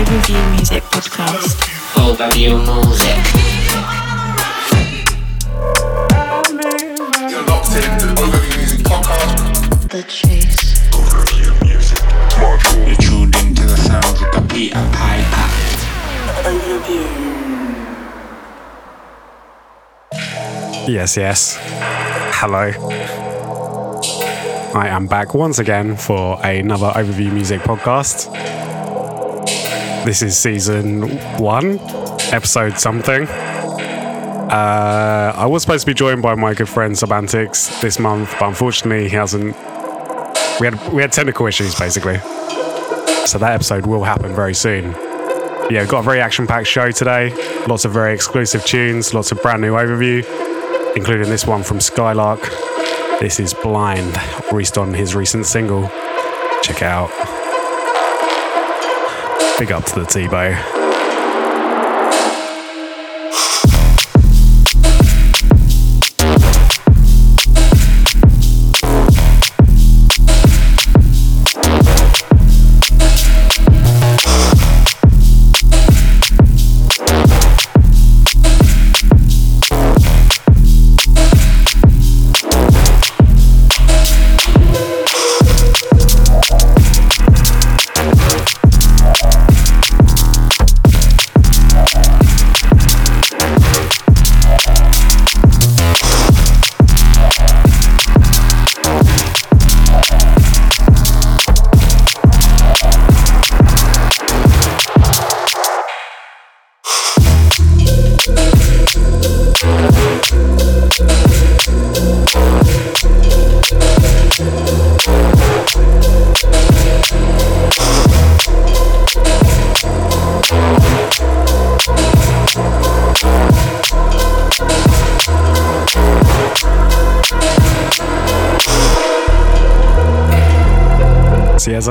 Overview Music Podcast. Overview Music. You're locked in to Overview Music Podcast. The Chase. Overview Music Module. You're tuned into the sounds of the Peter Piper. Yes, yes. Hello. I am back once again for another Overview Music podcast. This is season one, episode something. Uh, I was supposed to be joined by my good friend Subantics this month, but unfortunately he hasn't. We had we had technical issues basically, so that episode will happen very soon. Yeah, we've got a very action-packed show today. Lots of very exclusive tunes, lots of brand new overview including this one from Skylark. This is Blind, released on his recent single. Check it out. Big up to the T-Bow.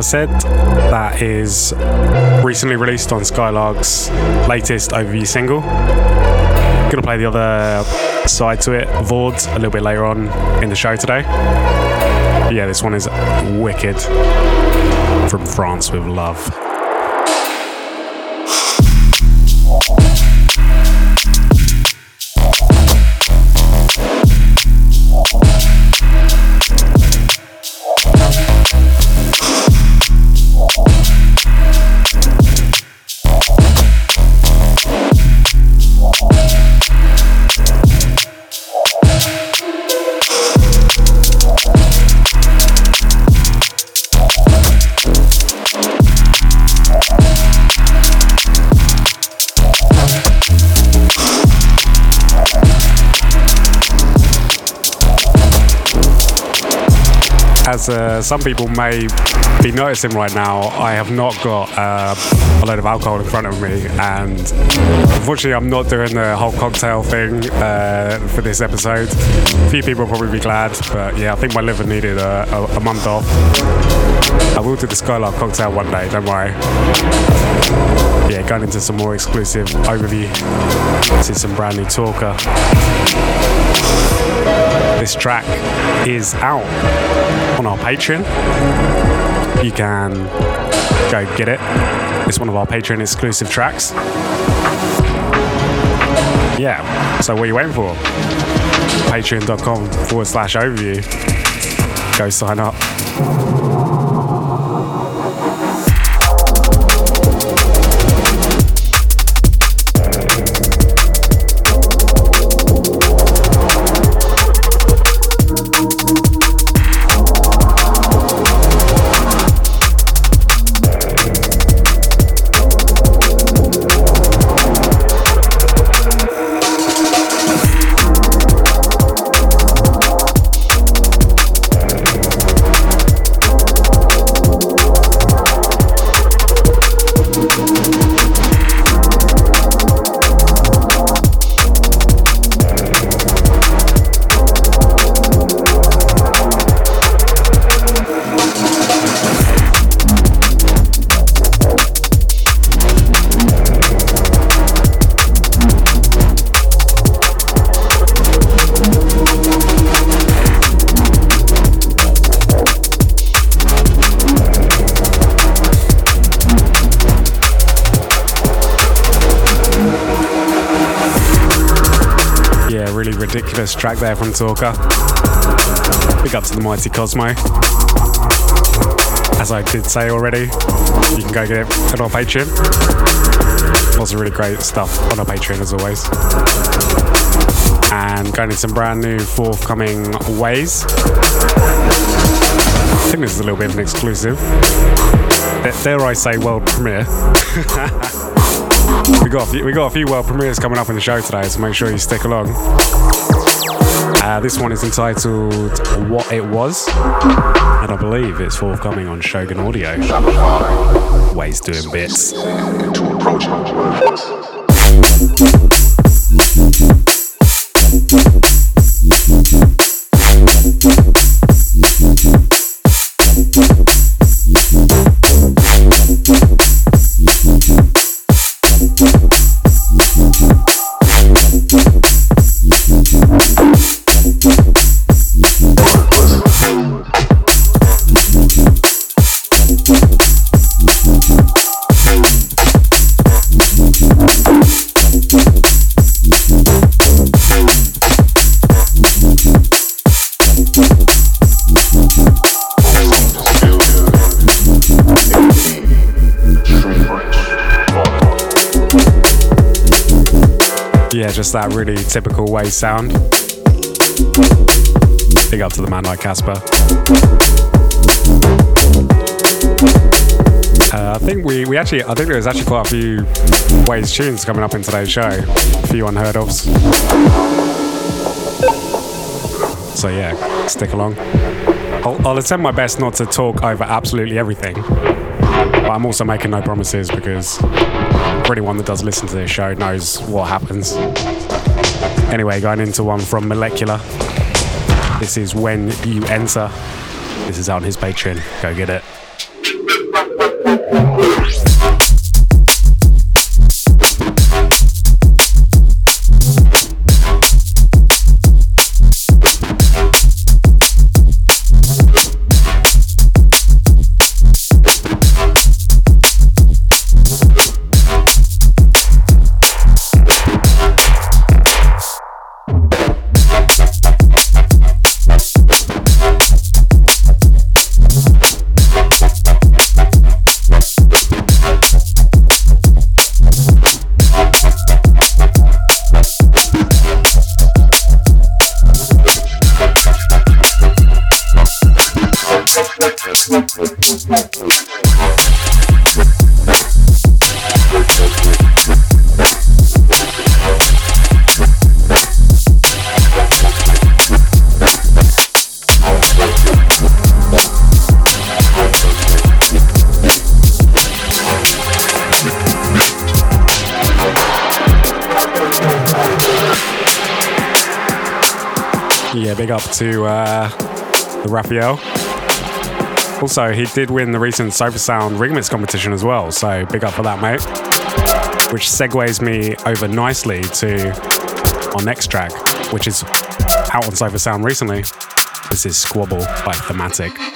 Said, that is recently released on Skylark's latest overview single. Gonna play the other side to it, Vords, a little bit later on in the show today. Yeah, this one is wicked. From France with love. As uh, some people may be noticing right now, I have not got uh, a load of alcohol in front of me, and unfortunately, I'm not doing the whole cocktail thing uh, for this episode. A few people will probably be glad, but yeah, I think my liver needed a, a, a month off. I will do the Skylark cocktail one day, don't worry. Yeah, going into some more exclusive overview. Is some brand new talker. This track is out on our Patreon. You can go get it. It's one of our Patreon exclusive tracks. Yeah, so what are you waiting for? Patreon.com forward slash overview. Go sign up. Ridiculous track there from Talker. Big up to the mighty Cosmo. As I did say already, you can go get it on our Patreon. Lots of really great stuff on our Patreon as always. And going into some brand new forthcoming ways. I think this is a little bit of an exclusive. Dare I say world premiere? we got a few, we got a few world premieres coming up in the show today, so make sure you stick along. Uh, this one is entitled "What It Was," and I believe it's forthcoming on Shogun Audio. Ways doing bits. Yeah, just that really typical way sound. Big up to the man like Casper. Uh, I think we, we actually, I think there's actually quite a few Ways tunes coming up in today's show. A few unheard ofs. So yeah, stick along. I'll, I'll attempt my best not to talk over absolutely everything. But I'm also making no promises because for anyone that does listen to this show knows what happens. Anyway, going into one from Molecular. This is When You Enter. This is on his Patreon. Go get it. Raphael. Also, he did win the recent Sofa Sound remix competition as well, so big up for that, mate. Which segues me over nicely to our next track, which is out on Sofa Sound recently. This is Squabble by Thematic.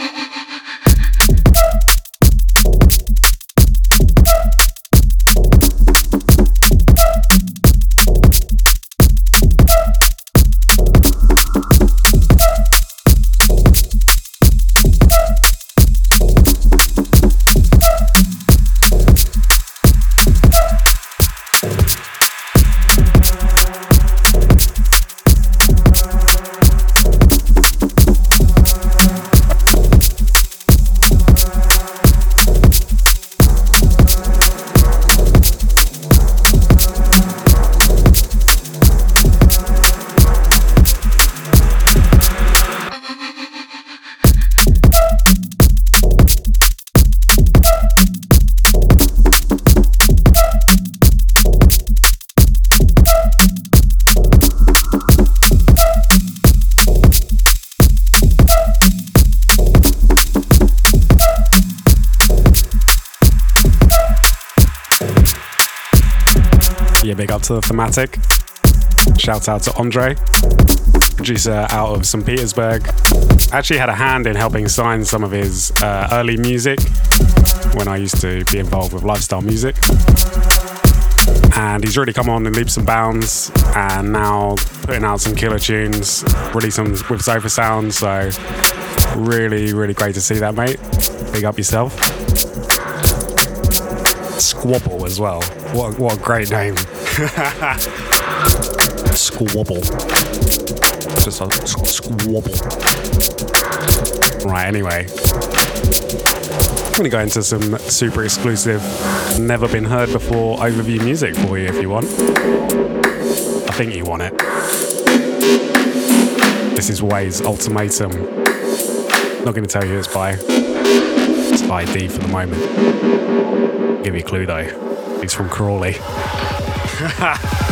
To the thematic. Shout out to Andre, producer out of St. Petersburg. Actually had a hand in helping sign some of his uh, early music when I used to be involved with lifestyle music. and he's really come on in leaps and bounds, and now putting out some killer tunes, releasing with Sofa Sound. So really, really great to see that, mate. Big up yourself. Squabble as well. What, what a great name. Squabble. Just a squabble. Right, anyway. I'm going to go into some super exclusive, never been heard before overview music for you if you want. I think you want it. This is Ways Ultimatum. Not going to tell you it's by. It's by D for the moment. Give you a clue though. He's from Crawley. I'm really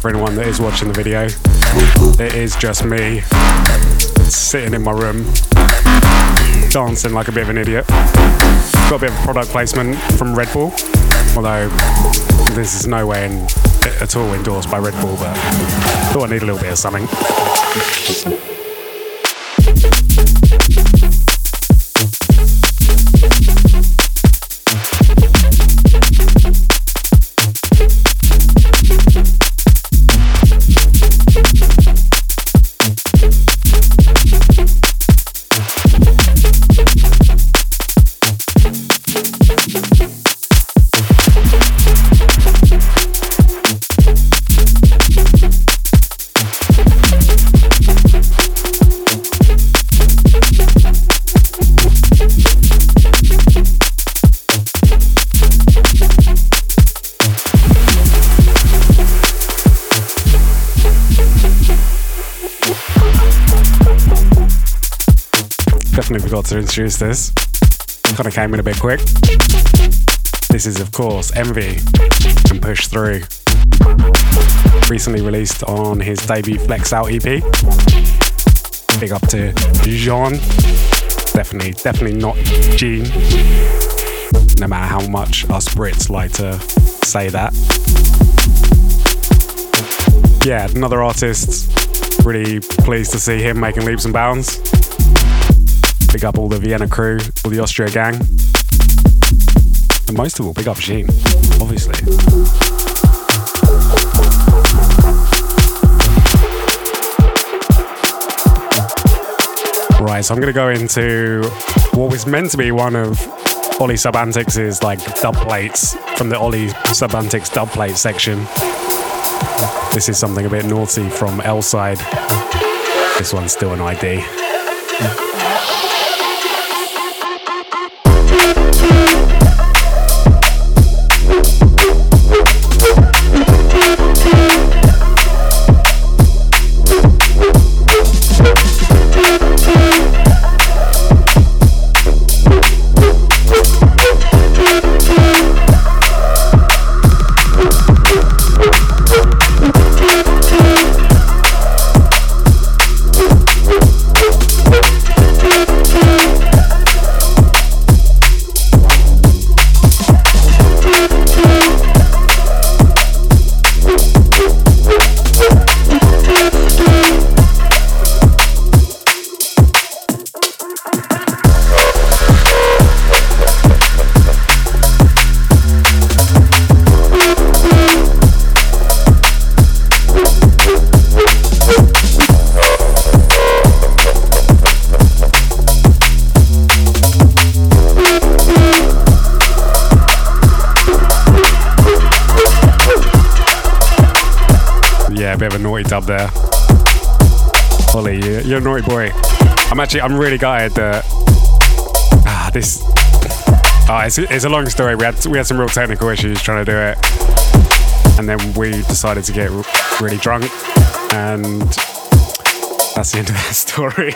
for anyone that is watching the video. It is just me sitting in my room, dancing like a bit of an idiot. Got a bit of a product placement from Red Bull, although this is no way in, at all endorsed by Red Bull, but thought I need a little bit of something. Forgot to introduce this. Kind of came in a bit quick. This is, of course, Envy and Push Through. Recently released on his debut Flex Out EP. Big up to Jean. Definitely, definitely not Gene. No matter how much us Brits like to say that. Yeah, another artist. Really pleased to see him making leaps and bounds. Big up all the Vienna crew, all the Austria gang. And most of all, big up Jean, obviously. Right, so I'm going to go into what was meant to be one of Ollie Subantics' like dub plates from the Ollie Subantics dub plate section. This is something a bit naughty from L side. This one's still an ID. I'm actually, I'm really gutted that ah, this. Ah, it's, it's a long story. We had we had some real technical issues trying to do it, and then we decided to get really drunk, and that's the end of that story.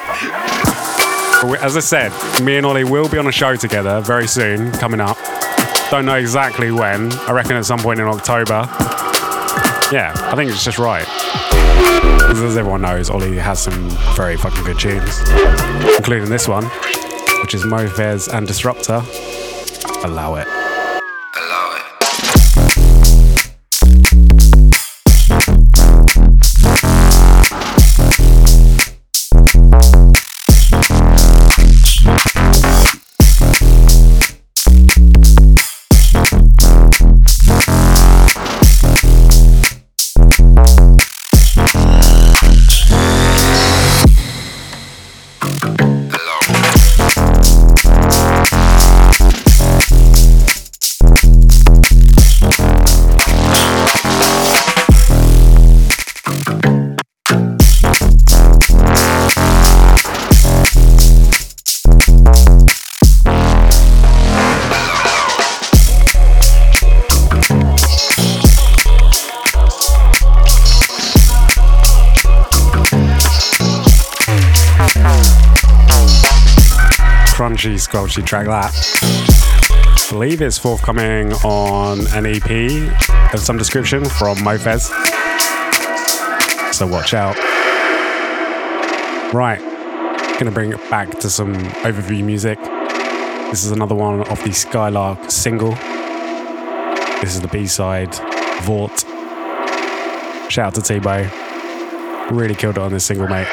As I said, me and Ollie will be on a show together very soon, coming up. Don't know exactly when. I reckon at some point in October. Yeah, I think it's just right. As everyone knows, Ollie has some very fucking good tunes, including this one, which is Mofez and Disruptor. Allow it. Squelchy track that. believe it's forthcoming on an EP of some description from Mofez. So watch out. Right, gonna bring it back to some overview music. This is another one off the Skylark single. This is the B side, Vort. Shout out to T-Bow. Really killed it on this single, mate.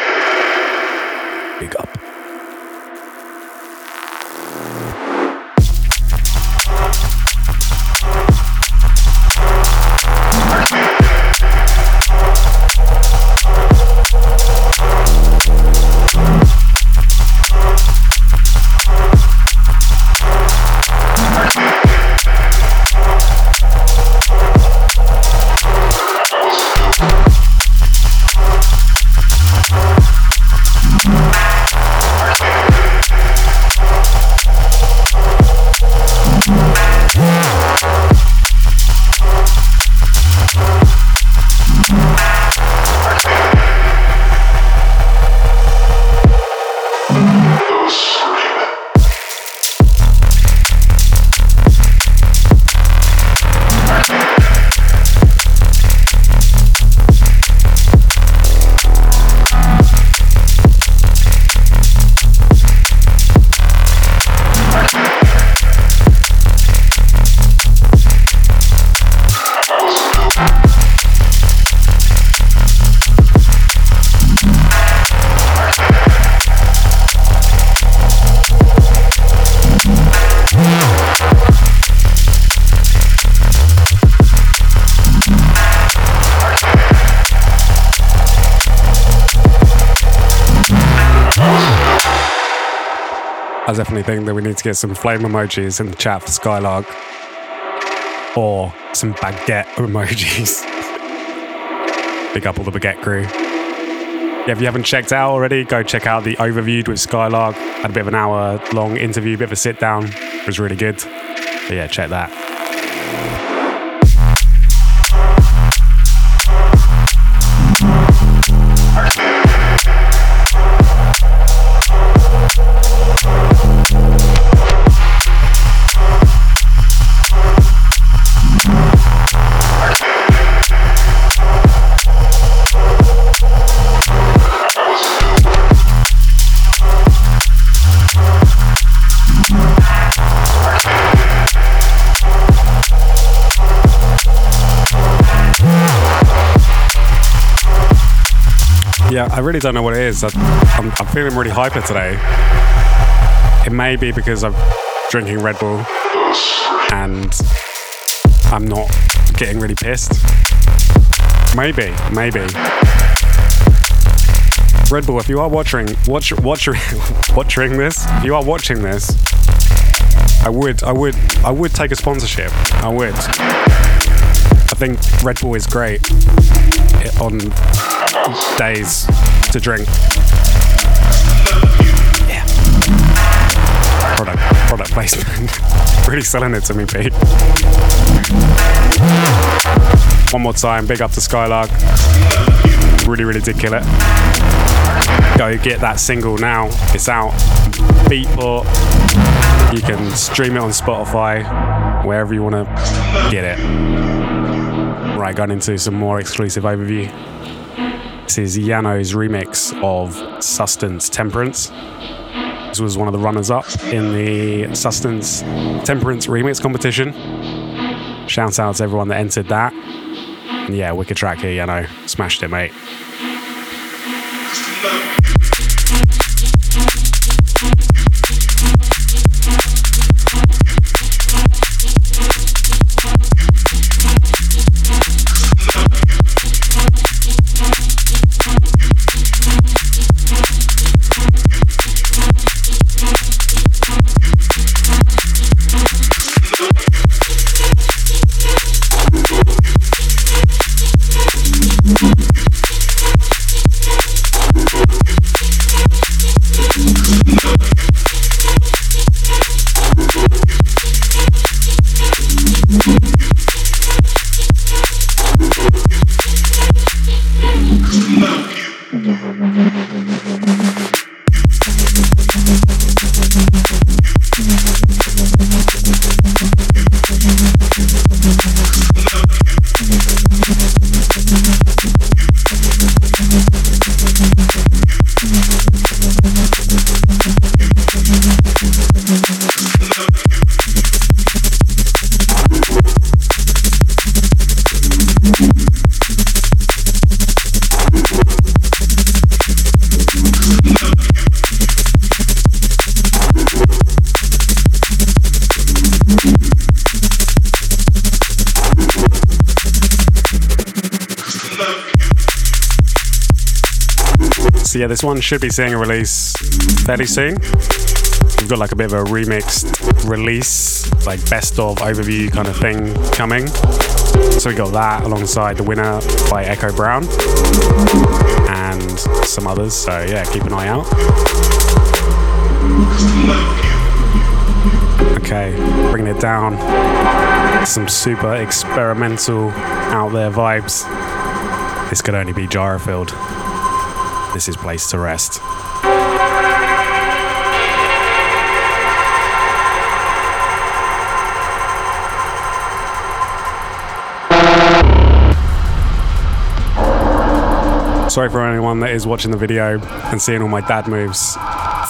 Definitely think that we need to get some flame emojis in the chat for Skylark. Or some baguette emojis. Big up all the baguette crew. Yeah, if you haven't checked out already, go check out the Overviewed with Skylark. Had a bit of an hour long interview, bit of a sit down. It was really good. But yeah, check that. I really don't know what it is. I'm, I'm feeling really hyper today. It may be because I'm drinking Red Bull and I'm not getting really pissed. Maybe, maybe. Red Bull, if you are watching, watch, watch, watching this, if you are watching this, I would, I would, I would take a sponsorship. I would. I think Red Bull is great i- on days to drink. Yeah. Product, product placement. really selling it to me, Pete. One more time, big up to Skylark. Really, really did kill it. Go get that single now. It's out. Beatport. You can stream it on Spotify, wherever you want to get it. Right, going into some more exclusive overview. This is Yano's remix of Sustenance Temperance. This was one of the runners up in the Sustenance Temperance remix competition. Shout out to everyone that entered that. Yeah, wicked track here, Yano. Smashed it, mate. So yeah, this one should be seeing a release fairly soon. We've got like a bit of a remixed release, like best of overview kind of thing coming. So we got that alongside the winner by Echo Brown and some others. So yeah, keep an eye out. Okay, bringing it down. Some super experimental out there vibes. This could only be Gyrofield. This is Place to Rest. Sorry for anyone that is watching the video and seeing all my dad moves,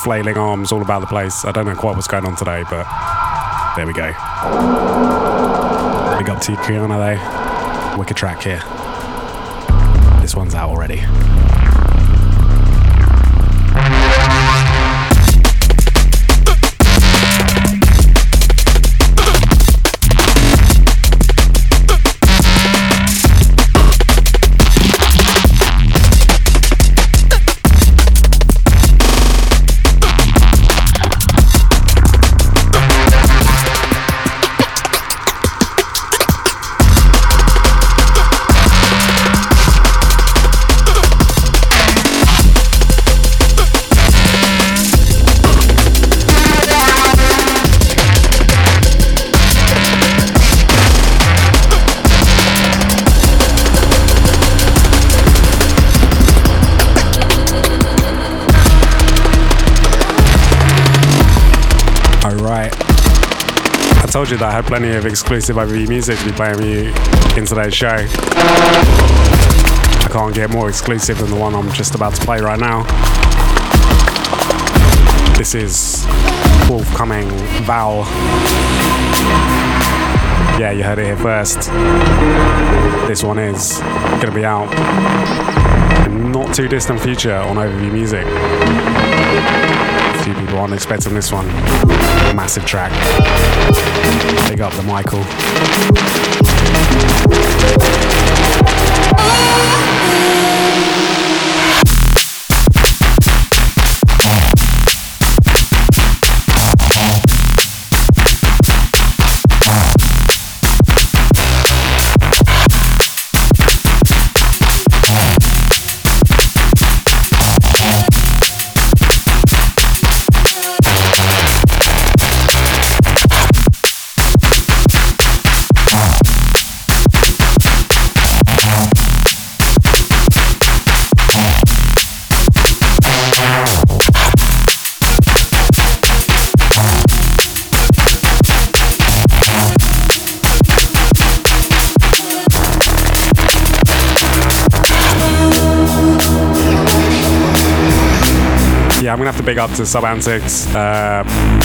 flailing arms all about the place. I don't know quite what's going on today, but there we go. Big up to Kiana, though. Wicked track here. One's out already. Told you that I had plenty of exclusive overview music to be playing you in today's show. I can't get more exclusive than the one I'm just about to play right now. This is forthcoming Val. Yeah, you heard it here first. This one is to be out in not too distant future on Overview Music. A few people aren't expecting this one. Massive track. Big up the Michael. I'm gonna have to big up to Sub Antics, uh,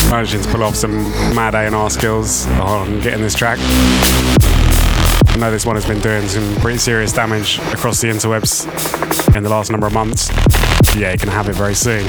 managing to pull off some mad A&R skills on getting this track. I know this one has been doing some pretty serious damage across the interwebs in the last number of months. Yeah, you can have it very soon.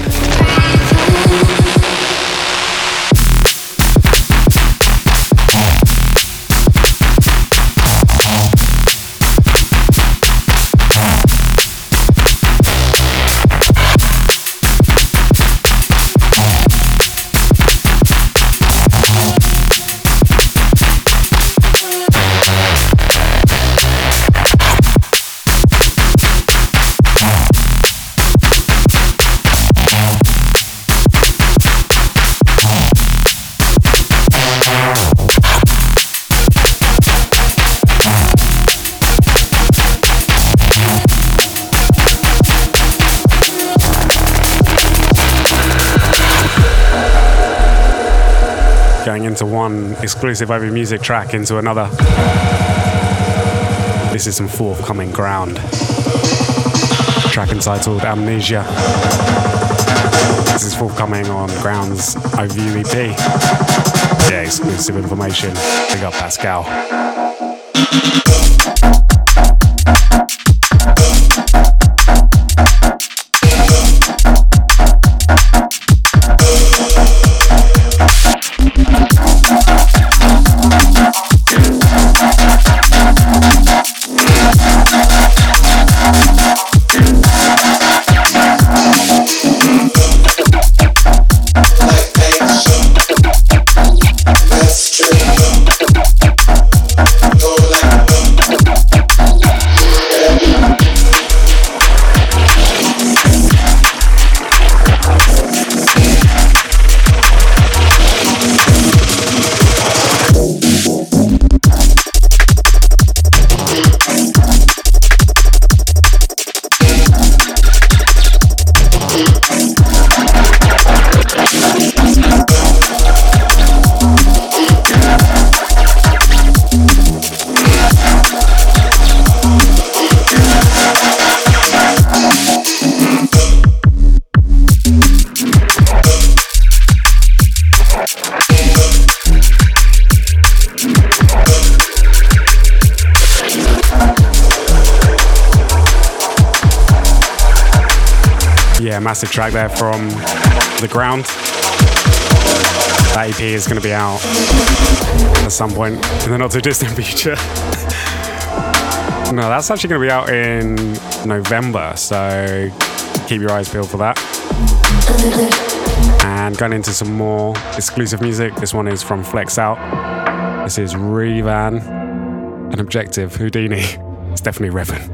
Exclusive over music track into another. This is some forthcoming ground. Track entitled Amnesia. This is forthcoming on Ground's Overview EP. Yeah, exclusive information. Big up Pascal. Massive track there from The Ground. That EP is going to be out at some point in the not too distant future. no, that's actually going to be out in November, so keep your eyes peeled for that. And going into some more exclusive music. This one is from Flex Out. This is Revan, an objective Houdini. It's definitely Revan.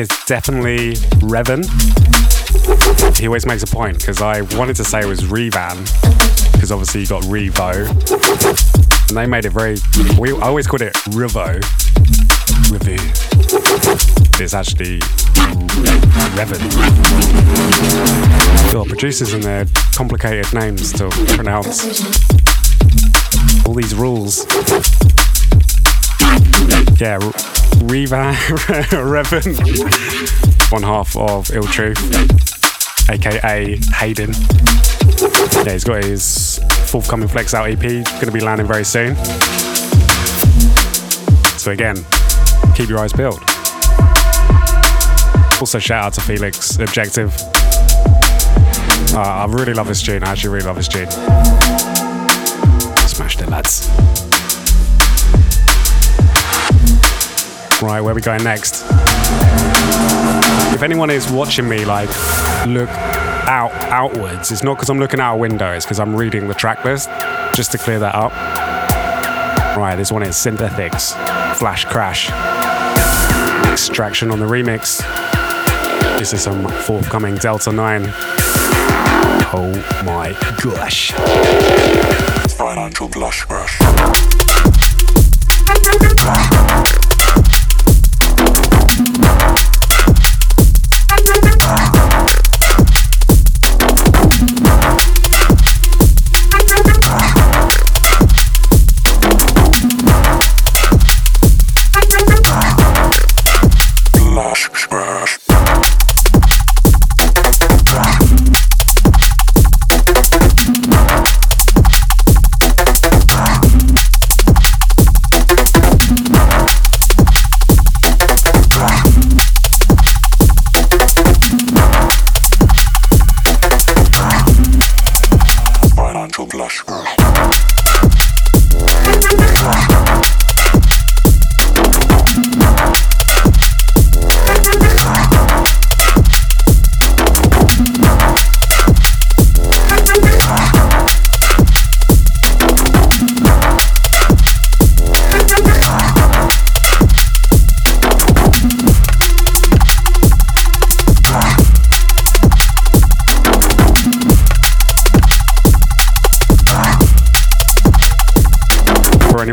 Is, definitely Revan. He always makes a point because I wanted to say it was Revan because obviously you got Revo, and they made it very. We I always called it Revo. Rivu. It's actually Revan. Got producers and their complicated names to pronounce. All these rules. Yeah, Reva Revan, one half of Ill Truth, aka Hayden. Yeah, he's got his forthcoming Flex Out EP, going to be landing very soon. So again, keep your eyes peeled. Also, shout out to Felix Objective. Uh, I really love this tune. I actually really love this tune. Smashed it, lads. Right, where we going next? if anyone is watching me, like, look out outwards, it's not because I'm looking out a window, it's because I'm reading the track list, just to clear that up. Right, this one is Synthetics, Flash Crash, Extraction on the remix. This is some forthcoming Delta 9. Oh my gosh. Financial blush brush.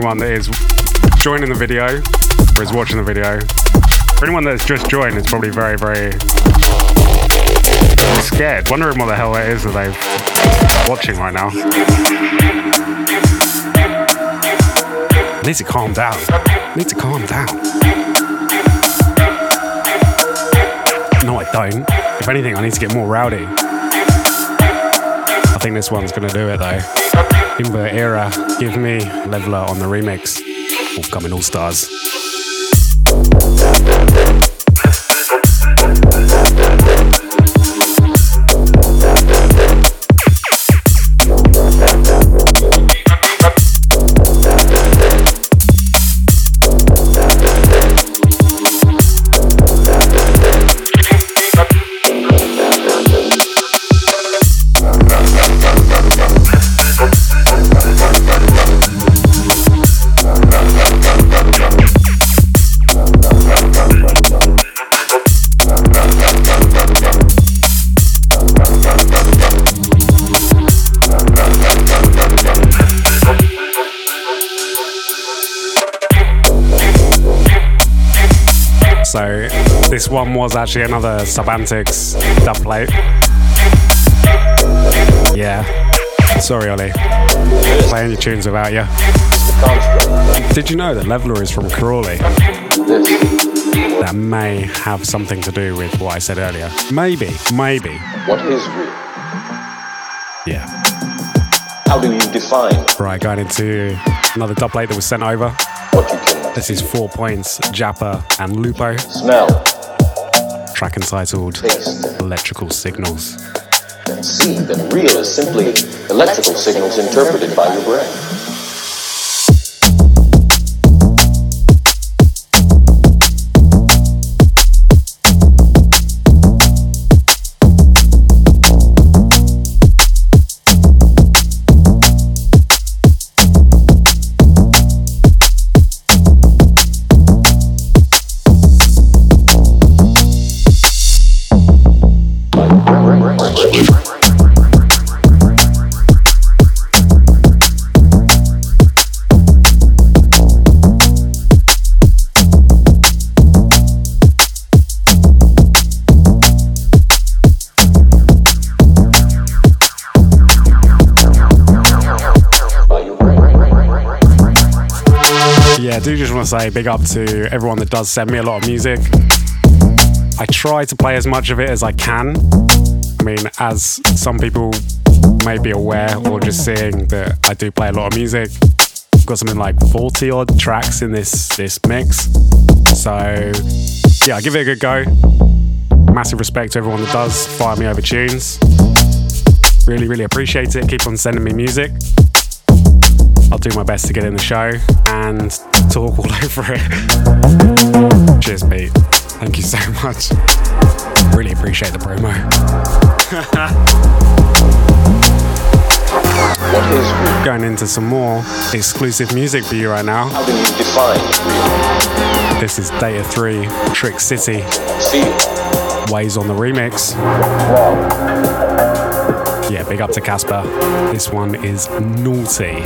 Anyone that is joining the video or is watching the video, for anyone that's just joined, it's probably very, very scared, wondering what the hell it is that they're watching right now. I need to calm down. I need to calm down. No, I don't. If anything, I need to get more rowdy. I think this one's gonna do it though. Invert Era, Give Me, Leveler on the remix. Upcoming All Stars. This one was actually another Subantics dub plate. Yeah. Sorry, Ollie. Playing your tunes without you. Did you know that Leveler is from Crawley? That may have something to do with what I said earlier. Maybe, maybe. What is real? Yeah. How do you define Right, going into another dub plate that was sent over. This is Four Points, Jappa, and Lupo. smell, Track entitled Electrical Signals. see that real is simply electrical signals interpreted by your brain? Say big up to everyone that does send me a lot of music. I try to play as much of it as I can. I mean, as some people may be aware or just seeing that I do play a lot of music. I've got something like 40 odd tracks in this this mix. So yeah, I give it a good go. Massive respect to everyone that does fire me over tunes. Really, really appreciate it. Keep on sending me music. I'll do my best to get in the show and talk all over it. Cheers, Pete. Thank you so much. Really appreciate the promo. What is real? Going into some more exclusive music for you right now. How do you define real? This is Data 3, Trick City, Feel. Ways on the remix. Yeah, big up to Casper. This one is naughty.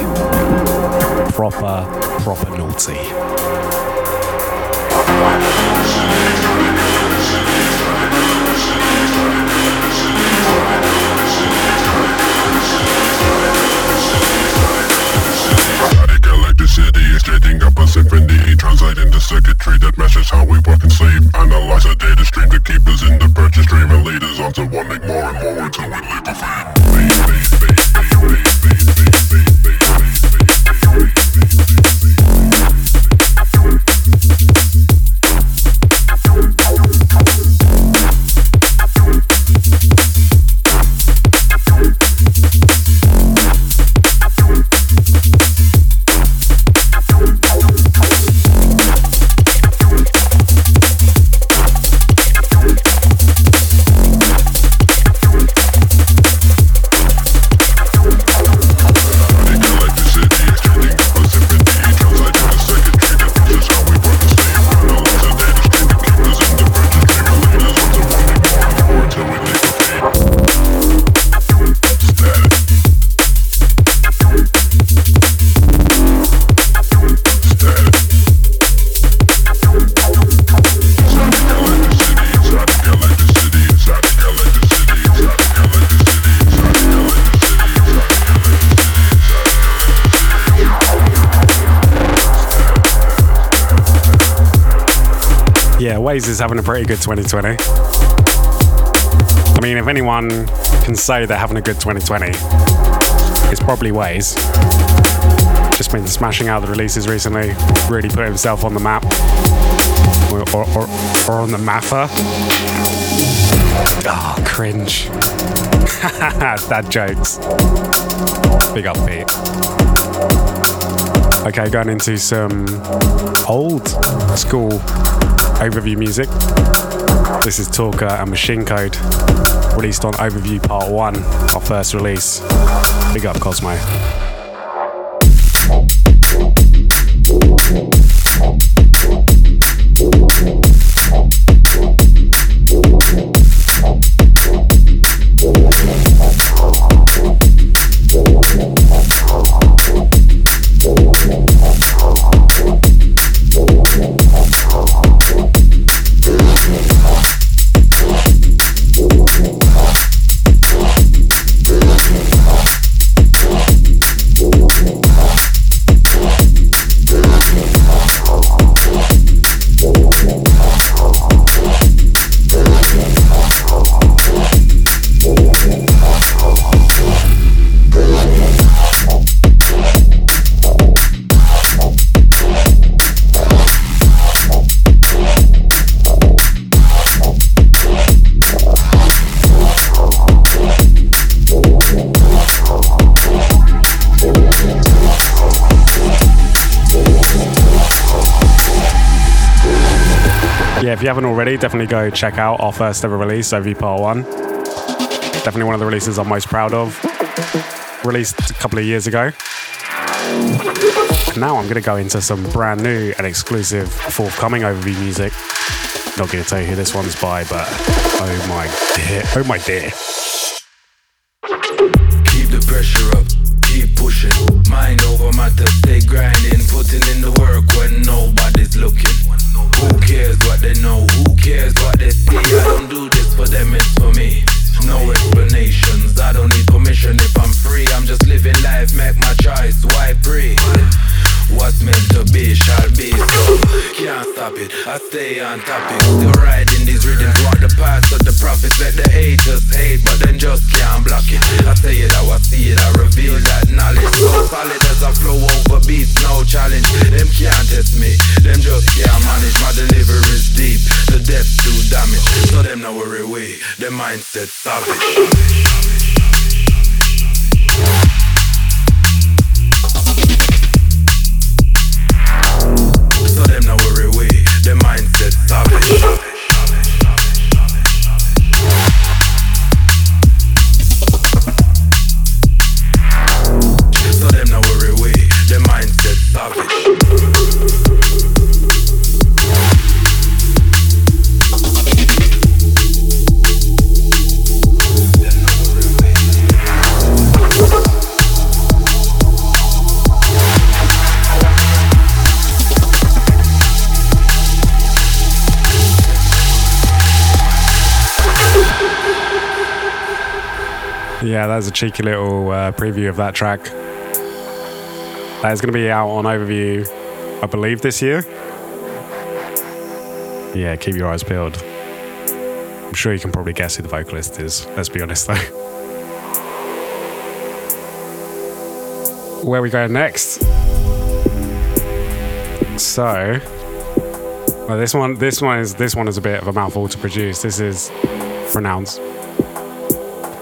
Proper, proper naughty. Setting up a symphony Translating the circuitry that meshes how we work and sleep. Analyze a data stream to keep us in the purchase stream And lead us on to wanting more and more until we leap a feet Waze is having a pretty good 2020. I mean, if anyone can say they're having a good 2020, it's probably Waze. Just been smashing out the releases recently, really put himself on the map. Or, or, or, on the mapper. Oh, cringe. Dad jokes. Big up, Pete. Okay, going into some old school overview music. This is Talker and Machine Code, released on Overview Part 1, our first release. Big up, Cosmo. Definitely go check out our first ever release, OV Part 1. Definitely one of the releases I'm most proud of. Released a couple of years ago. And now I'm going to go into some brand new and exclusive forthcoming overview music. Not going to tell you who this one's by, but oh my dear, oh my dear. Keep the pressure up, keep pushing. Mind over matter, stay grinding, putting in the work when nobody's looking. Who cares what they know? Who cares what they see? I don't do this for them, it's for me. No explanations, I don't need permission if I'm free. I'm just living life, make my choice. Why pray? What's meant to be shall be so. Can't stop it, I stay on topic. Still riding these rhythms, walk the path of the prophets. Let the haters hate, but then just can't block it. I say it how I see it, I reveal that knowledge. So solid as I flow over beats, no challenge. Them can't test me, them just can't manage. My delivery is deep, the depth do damage. So them now worry away, their mindset savage. So them Yeah, that's a cheeky little uh, preview of that track. That is going to be out on Overview, I believe, this year. Yeah, keep your eyes peeled. I'm sure you can probably guess who the vocalist is, let's be honest though. Where we go next? So, well, this one, this one is this one is a bit of a mouthful to produce. This is pronounced.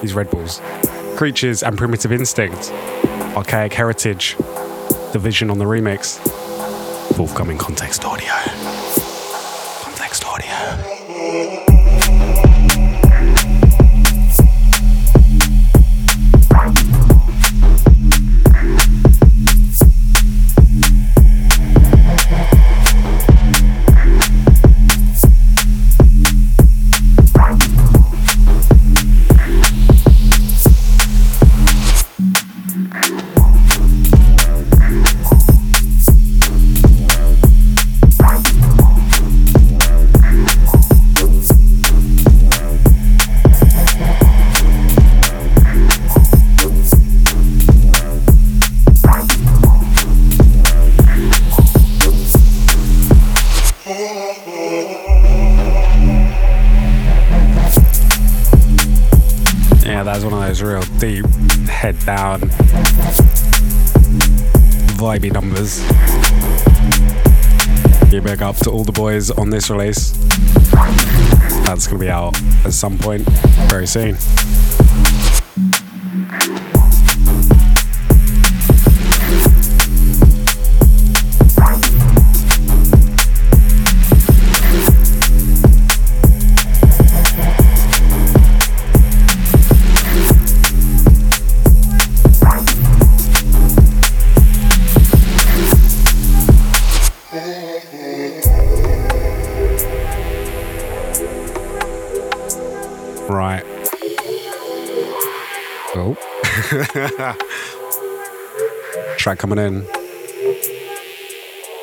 These Red Bulls, creatures and primitive instinct, archaic heritage, The vision on the remix, forthcoming context audio. Head down, vibey numbers. Give big up to all the boys on this release. That's to be out at some point very soon. Track coming in.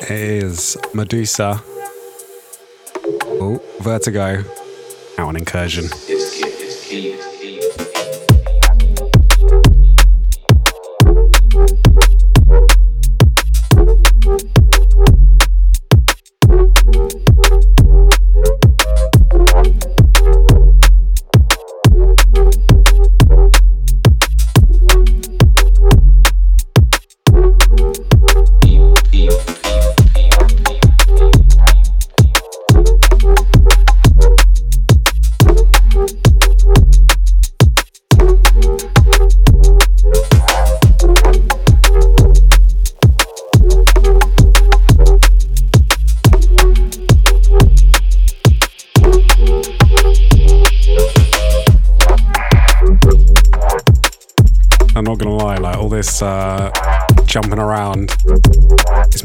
It is Medusa. Oh, Vertigo. Out on incursion.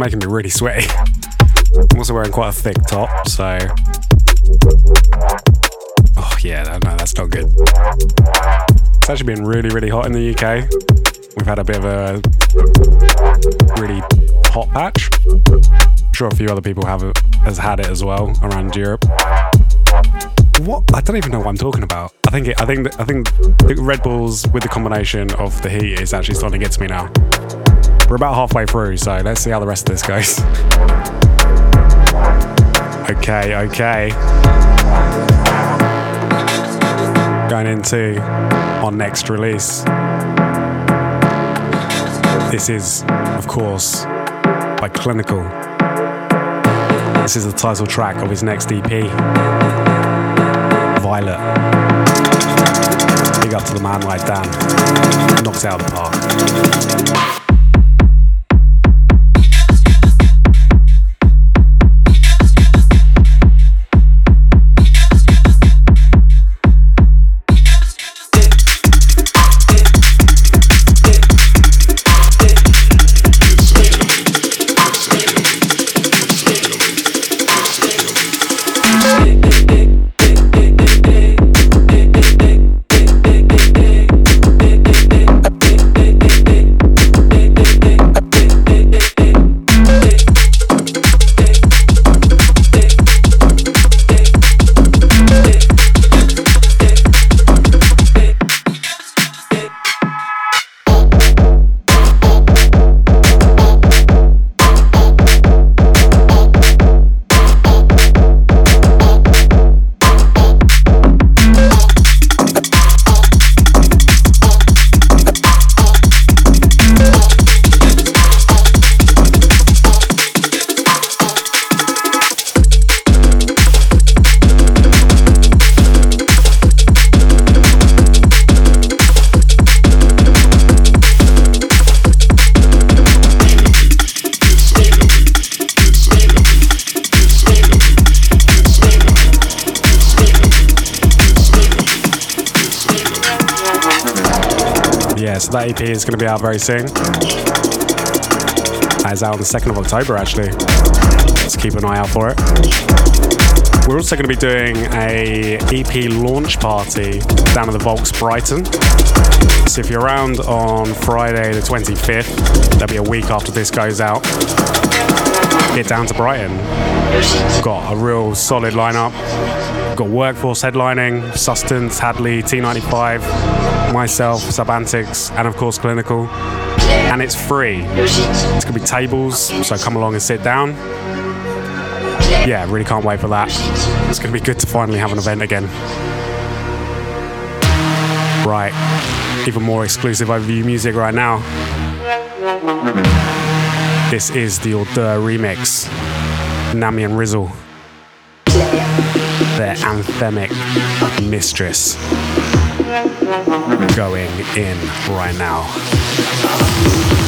Making me really sweaty. I'm also wearing quite a thick top, so. Oh yeah, no, that's not good. It's actually been really, really hot in the UK. We've had a bit of a really hot patch. I'm sure a few other people have it, has had it as well around Europe. What? I don't even know what I'm talking about. I think it, I think I think the Red Bulls with the combination of the heat is actually starting to get to me now. We're about halfway through, so let's see how the rest of this goes. okay, okay. Going into our next release. This is, of course, by Clinical. This is the title track of his next EP. Violet. Big up to the man like Dan. Knocks out the park. So that EP is going to be out very soon. It's out on the 2nd of October, actually. Let's keep an eye out for it. We're also going to be doing a EP launch party down at the Volks Brighton. So if you're around on Friday the 25th, that'll be a week after this goes out. Get down to Brighton. Got a real solid lineup. Got Workforce headlining, Sustenance, Hadley, T95, myself, Subantics, and of course Clinical. And it's free. It's gonna be tables, so come along and sit down. Yeah, really can't wait for that. It's gonna be good to finally have an event again. Right, even more exclusive overview music right now. This is the Ordure remix. Nami and Rizzle. Their anthemic mistress. Going in right now.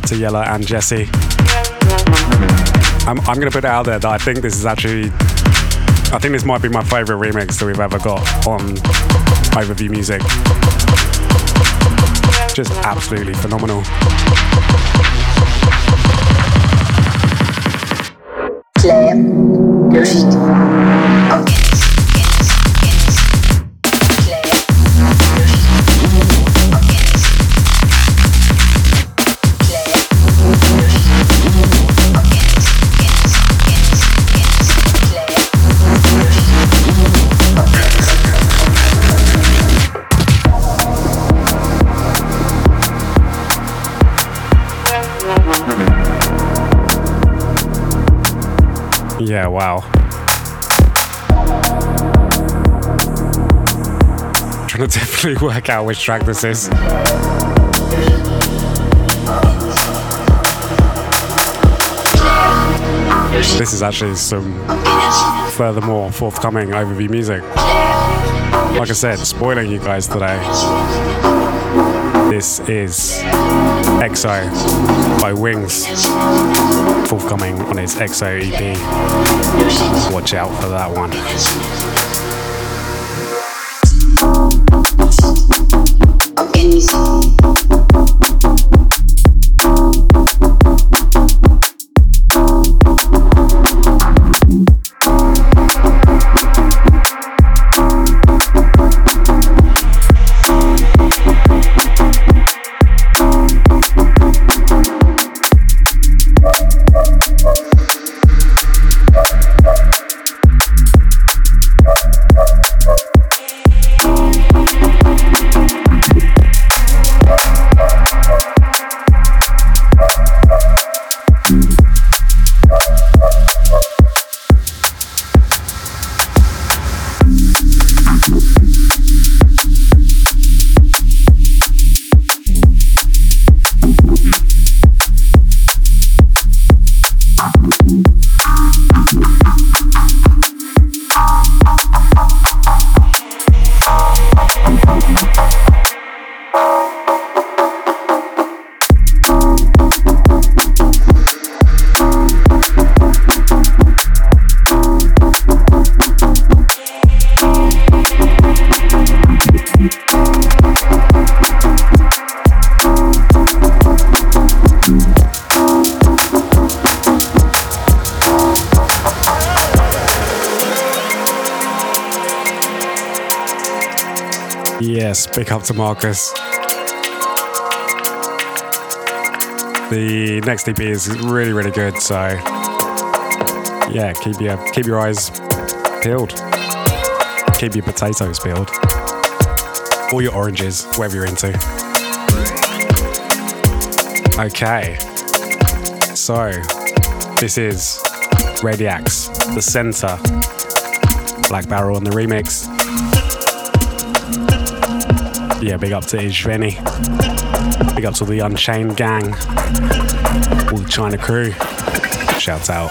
To Yella and Jesse. I'm, I'm going to put it out there that I think this is actually, I think this might be my favourite remix that we've ever got on Overview Music. Just absolutely phenomenal. Yeah, wow. Trying to definitely work out which track this is. This is actually some furthermore forthcoming overview music. Like I said, spoiling you guys today. This is EXO by Wings, forthcoming on its EXO EP. Watch out for that one. Big up to Marcus. The next EP is really, really good. So, yeah, keep your keep your eyes peeled. Keep your potatoes peeled. or your oranges, whatever you're into. Okay, so this is Radiax, the center, Black Barrel on the remix. Yeah, big up to Ishveni. Big up to the Unchained gang, all the China crew. Shouts out.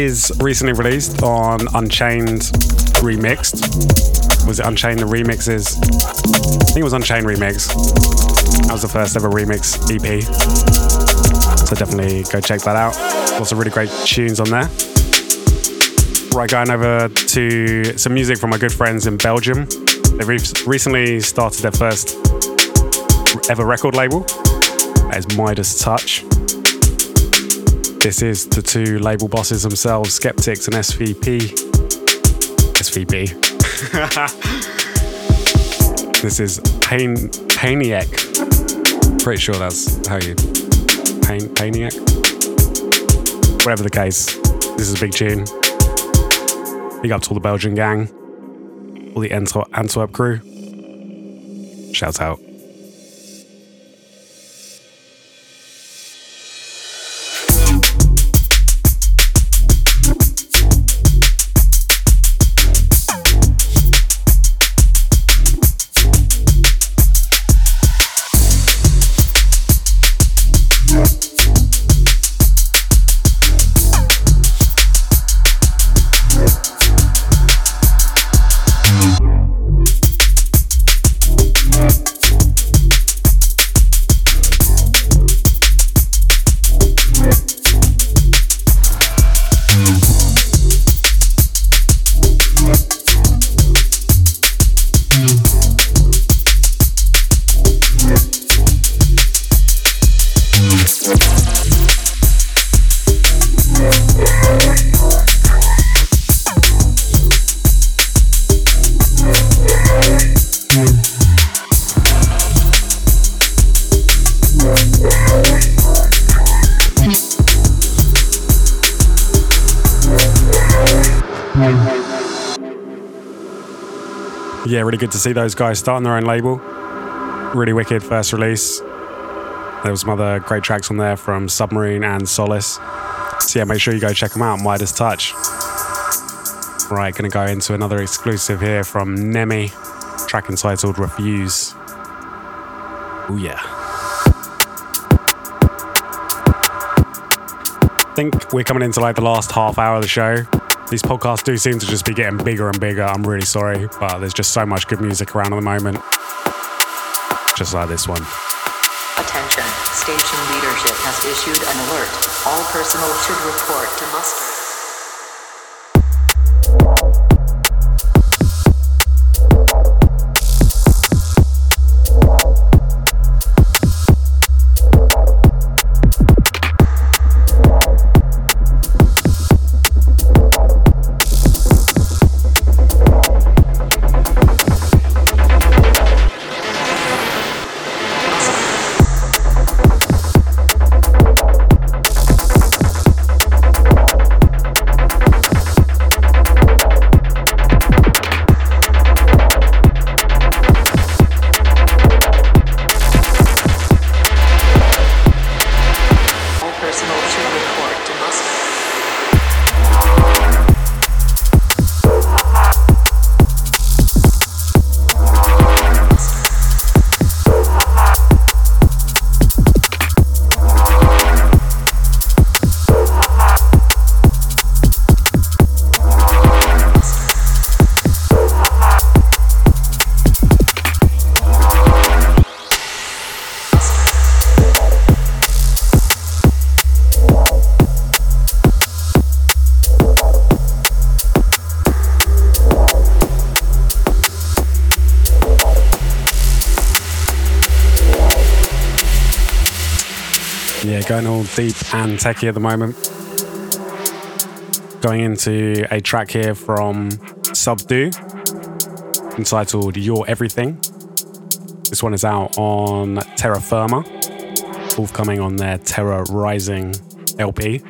Is recently released on Unchained Remixed. Was it Unchained the remixes? I think it was Unchained Remix. That was the first ever remix EP. So definitely go check that out. Lots of really great tunes on there. Right, going over to some music from my good friends in Belgium. They've re- recently started their first ever record label. That is Midas Touch. This is the two label bosses themselves, Skeptics and SVP. SVP. this is Pain Painiac. Pretty sure that's how you Pain Painiac. Whatever the case, this is a big tune. Big up to all the Belgian gang, all the Antwerp crew. Shout out. Really good to see those guys starting their own label. Really wicked first release. There was some other great tracks on there from Submarine and Solace. So yeah, make sure you go check them out. Midas Touch. Right, gonna go into another exclusive here from Nemi, track entitled Refuse. Oh yeah. I think we're coming into like the last half hour of the show. These podcasts do seem to just be getting bigger and bigger. I'm really sorry, but there's just so much good music around at the moment. Just like this one. Attention, station leadership has issued an alert. All personnel should report to muster. Yeah, going all deep and techie at the moment. Going into a track here from Subdue entitled Your Everything. This one is out on Terra Firma, forthcoming on their Terra Rising LP.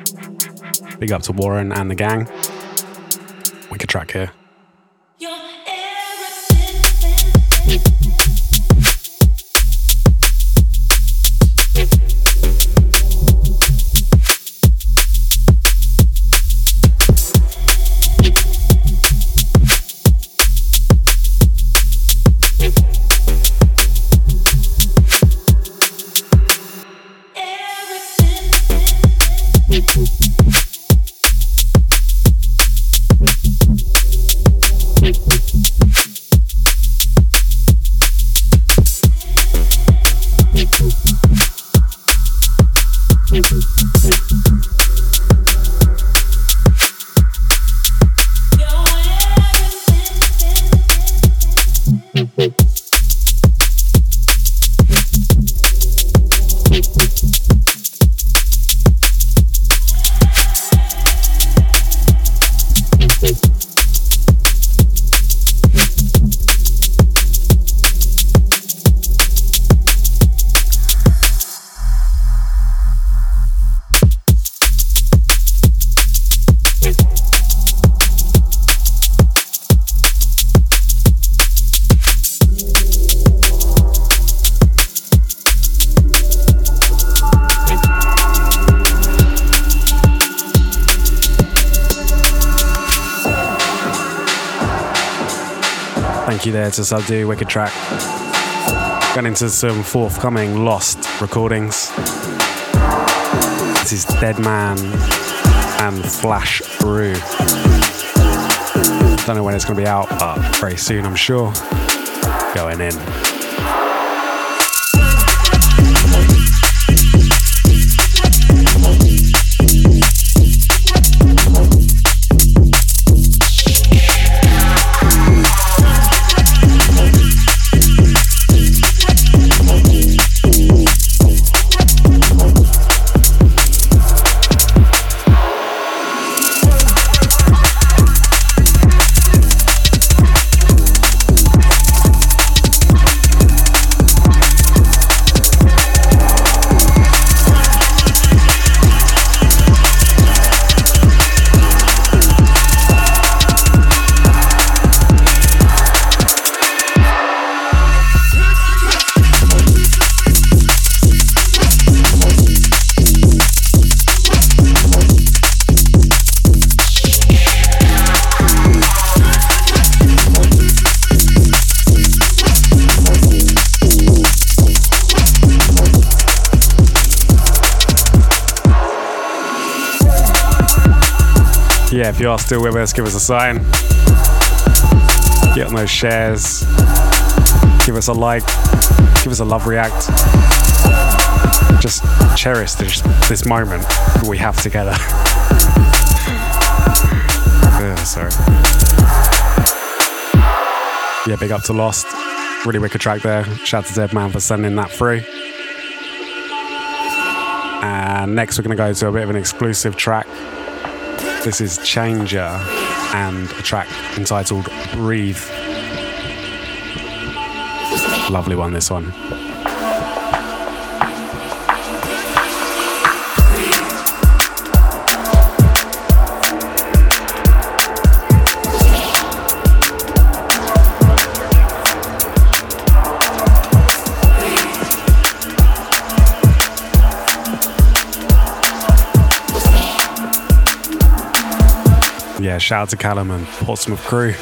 Big up to Warren and the gang. Wicked track here. There to Subdue, Wicked Track. Going into some forthcoming Lost recordings. This is Dead Man and Flash Brew. Don't know when it's going to be out, but very soon, I'm sure. Going in. If you are still with us, give us a sign. Get on those shares. Give us a like. Give us a love react. Just cherish this, this moment we have together. Sorry. Yeah, big up to Lost. Really wicked track there. Shout out to Dead Man for sending that through. And next, we're going to go to a bit of an exclusive track. This is Changer and a track entitled Breathe. Lovely one, this one. Yeah, shout out to Callum and Portsmouth crew.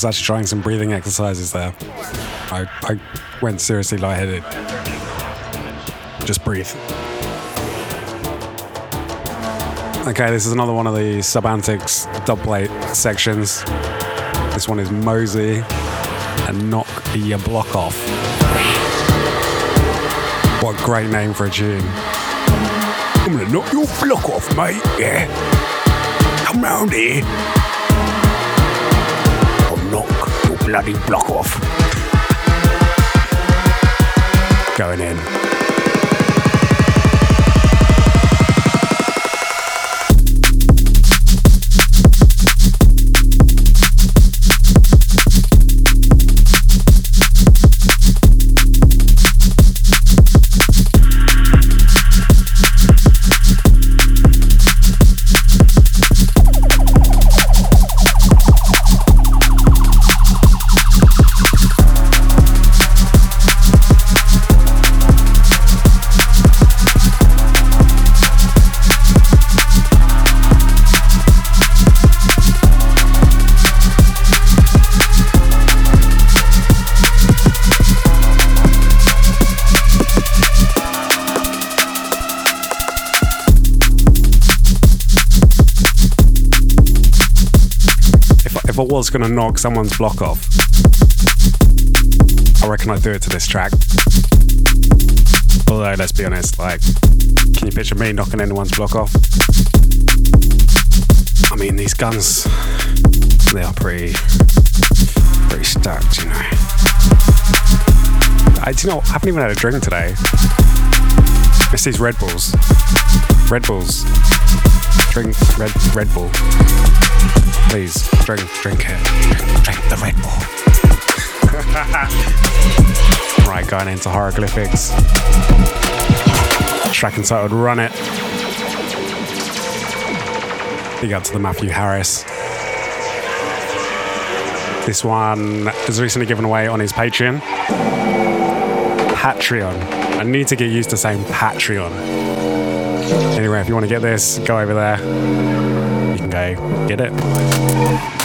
Was actually trying some breathing exercises there. I, I went seriously lightheaded. Just breathe. Okay, this is another one of the Subantics dubplate sections. This one is Mosey and Knock Your Block Off. What a great name for a tune. I'm gonna knock your block off, mate, yeah. Come round here. Your bloody block off. Going in. Was going to knock someone's block off, I reckon I'd do it to this track. Although, let's be honest, like, can you picture me knocking anyone's block off? I mean, these guns, they are pretty, pretty stacked, you know. I, do you know, I haven't even had a drink today. It's these Red Bulls. Red Bulls. Drink Red Red Bull. Please drink drink it. Drink the Red Bull. right, going into hieroglyphics. Track entitled Run It. Big up to the Matthew Harris. This one is recently given away on his Patreon. Patreon. I need to get used to saying Patreon. Anyway, if you want to get this, go over there. You can go get it.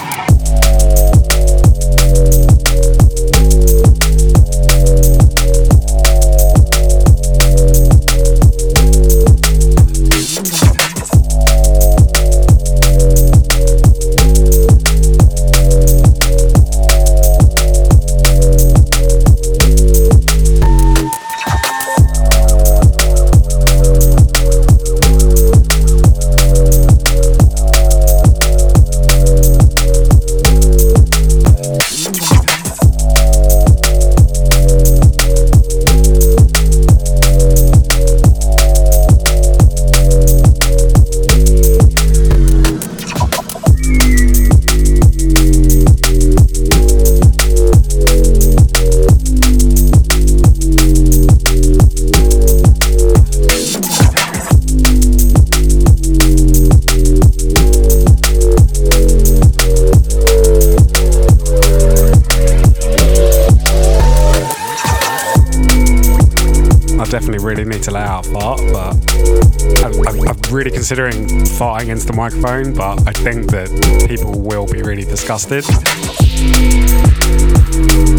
I'm, I'm, really considering farting into the microphone, but I think that people will be really disgusted.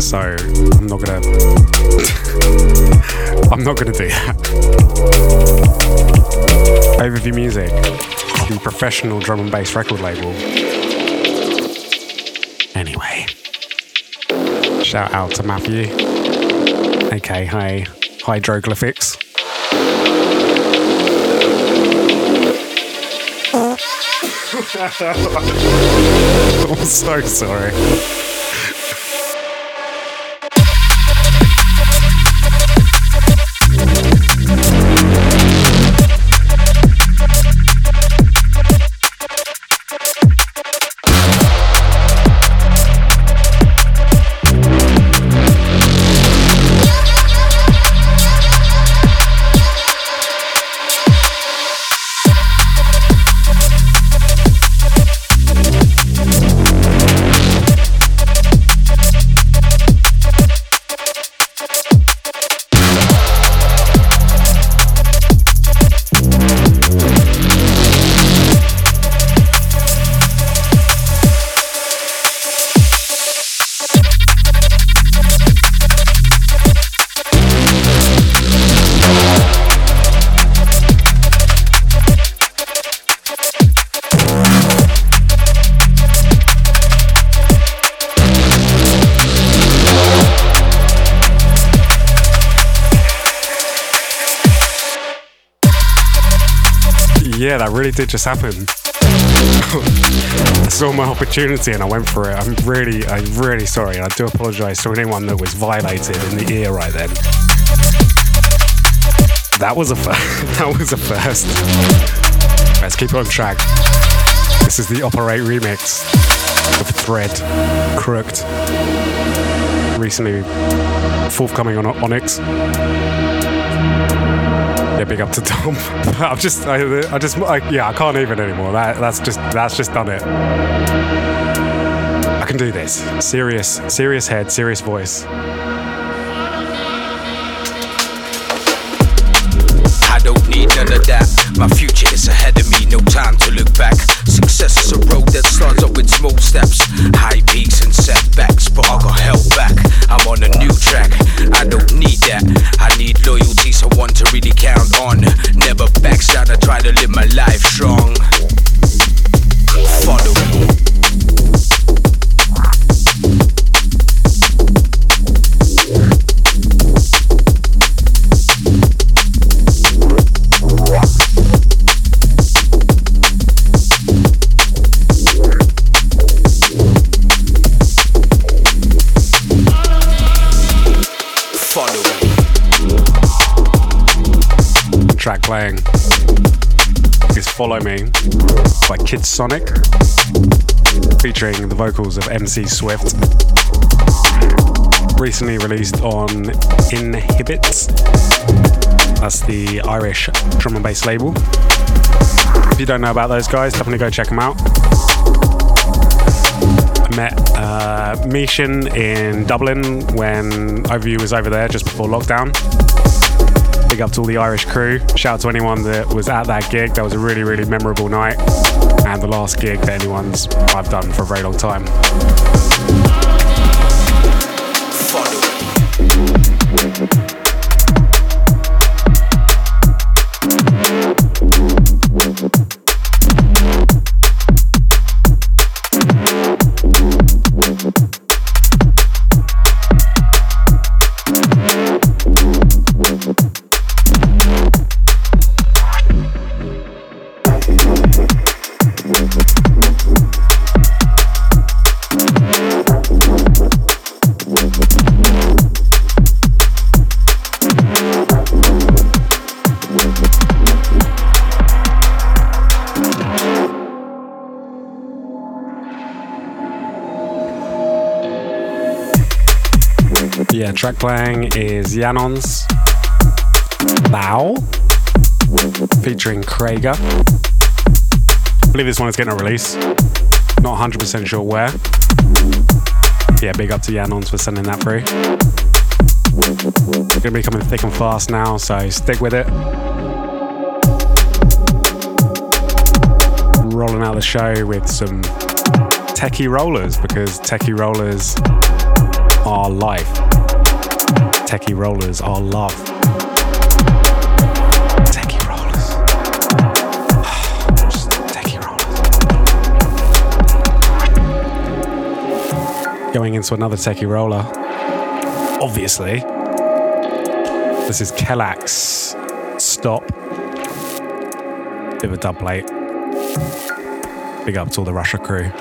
So I'm not gonna. I'm not gonna do that. Overview Music, the professional drum and bass record label. Anyway, shout out to Matthew, Okay, Hi Hydroglyphics. I'm so sorry. Did just happen. I saw my opportunity and I went for it. I'm really, I'm really sorry. I do apologise to anyone that was violated in the ear right then. That was a first. that was a first. Let's keep it on track. This is the Operate remix of Thread, Crooked. Recently forthcoming on Onyx. Yeah, big up to Tom. I'm just, I, I just, I, yeah, I can't even anymore. That, that's just, that's just done it. I can do this. Serious, serious head, serious voice. I don't need none of that. My future is ahead of me, no time to look back. Success is a road small steps, high peaks and setbacks, but I got held back. I'm on a new track, I don't need that. I need loyalty, someone to really count on. Never backslide, I try to live my life strong. Follow me. Track playing is Follow Me by Kid Sonic, featuring the vocals of MC Swift. Recently released on Inhibits, That's the Irish drum and bass label. If you don't know about those guys, definitely go check them out. I met uh, in Dublin when Overview was over there just before lockdown. Big up to all the Irish crew. Shout out to anyone that was at that gig. That was a really, really memorable night. And the last gig that anyone's I've done for a very long time. Track playing is Yanon's Bow featuring Krager. I believe this one is getting a release. Not 100% sure where. Yeah, big up to Yanons for sending that through. It's gonna be coming thick and fast now, so stick with it. Rolling out the show with some techie rollers because techie rollers are life. Techie rollers are love. Rollers. Rollers. Going into another techie roller. Obviously. This is Kellax. Stop. Bit of a dub plate. Big up to all the Russia crew.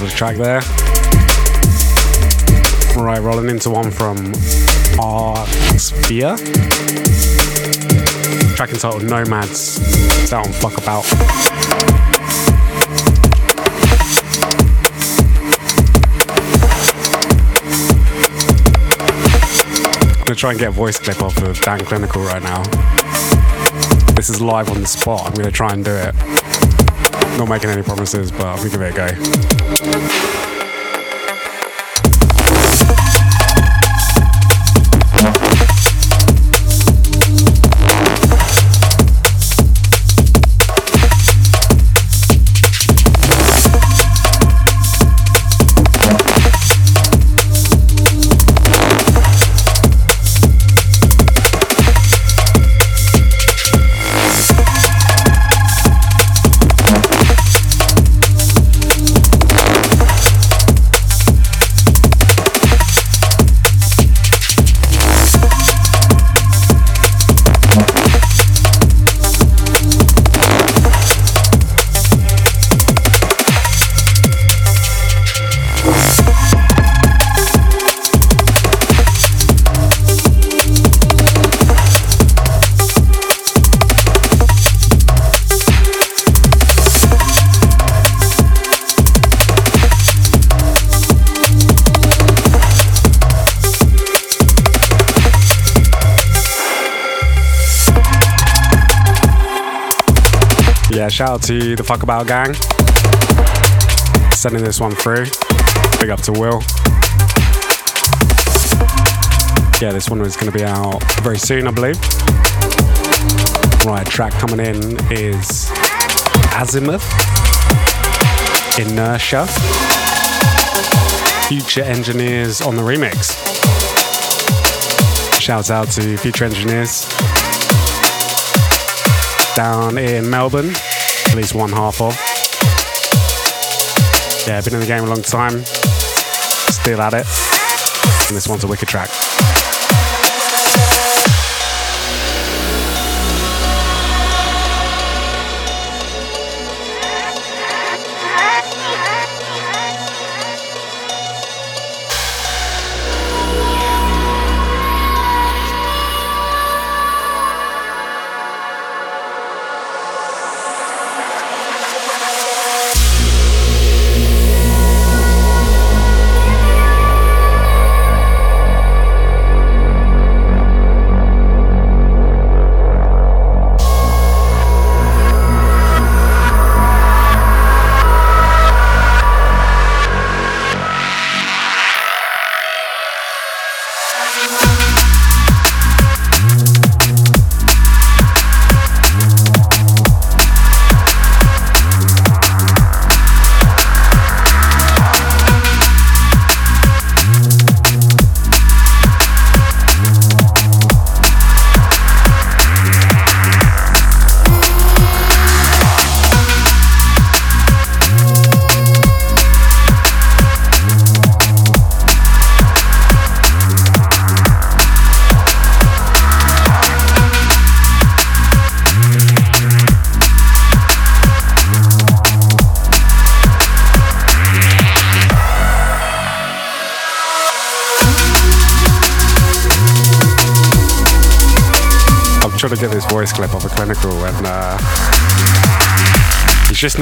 Of track there. Right, rolling into one from Arc Sphere. Track entitled Nomads. It's out on Fuck About. I'm gonna try and get a voice clip off of Dan Clinical right now. This is live on the spot. I'm gonna try and do it. Not making any promises, but I'm gonna give it a go. Shout out to the Fuck About gang. Sending this one through. Big up to Will. Yeah, this one is going to be out very soon, I believe. Right, track coming in is Azimuth, Inertia, Future Engineers on the remix. Shouts out to Future Engineers down in Melbourne, at least one half of. Yeah, been in the game a long time, still at it, and this one's a wicked track.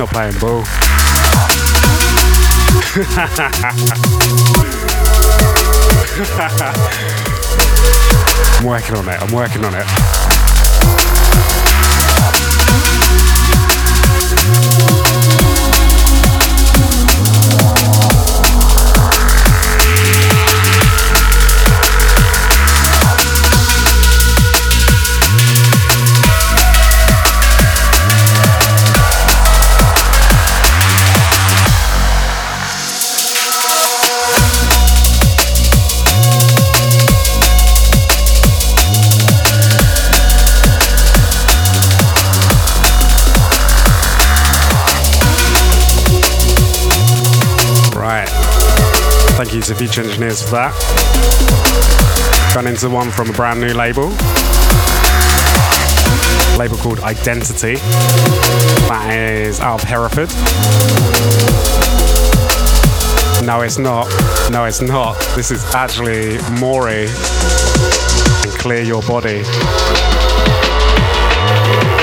Not playing. I'm working on it. I'm working on it. Thank you to Future Engineers for that. Gone into one from a brand new label. Label called Identity. That is out of Hereford. No, it's not. No, it's not. This is actually Maury and Clear Your Body.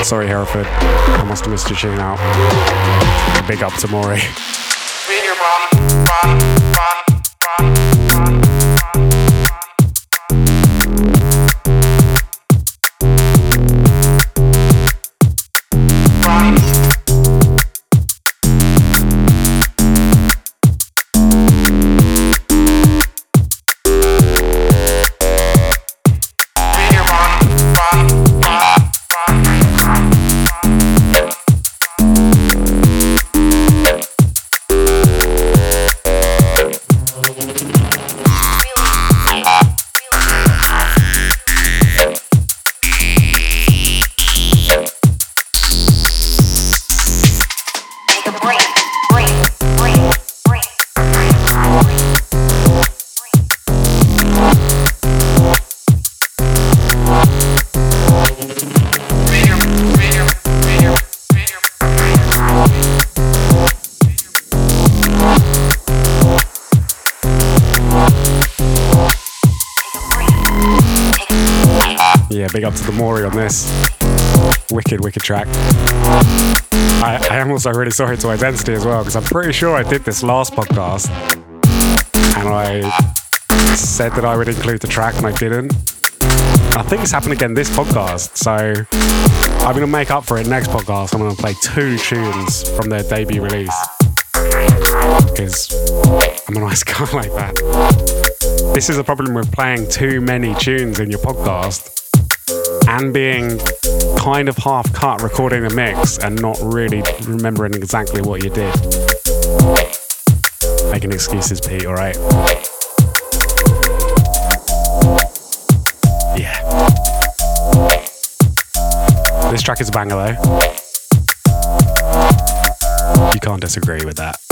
Sorry, Hereford. I must have missed your tune out. Big up to Maury. Big up to the Maury on this. Wicked, wicked track. I, I am also really sorry to Identity as well, because I'm pretty sure I did this last podcast and I said that I would include the track and I didn't. I think it's happened again this podcast, so I'm going to make up for it next podcast. I'm going to play two tunes from their debut release because I'm a nice guy like that. This is a problem with playing too many tunes in your podcast and being kind of half cut recording a mix and not really remembering exactly what you did. Making excuses, Pete, alright? Yeah. This track is a banger though. You can't disagree with that.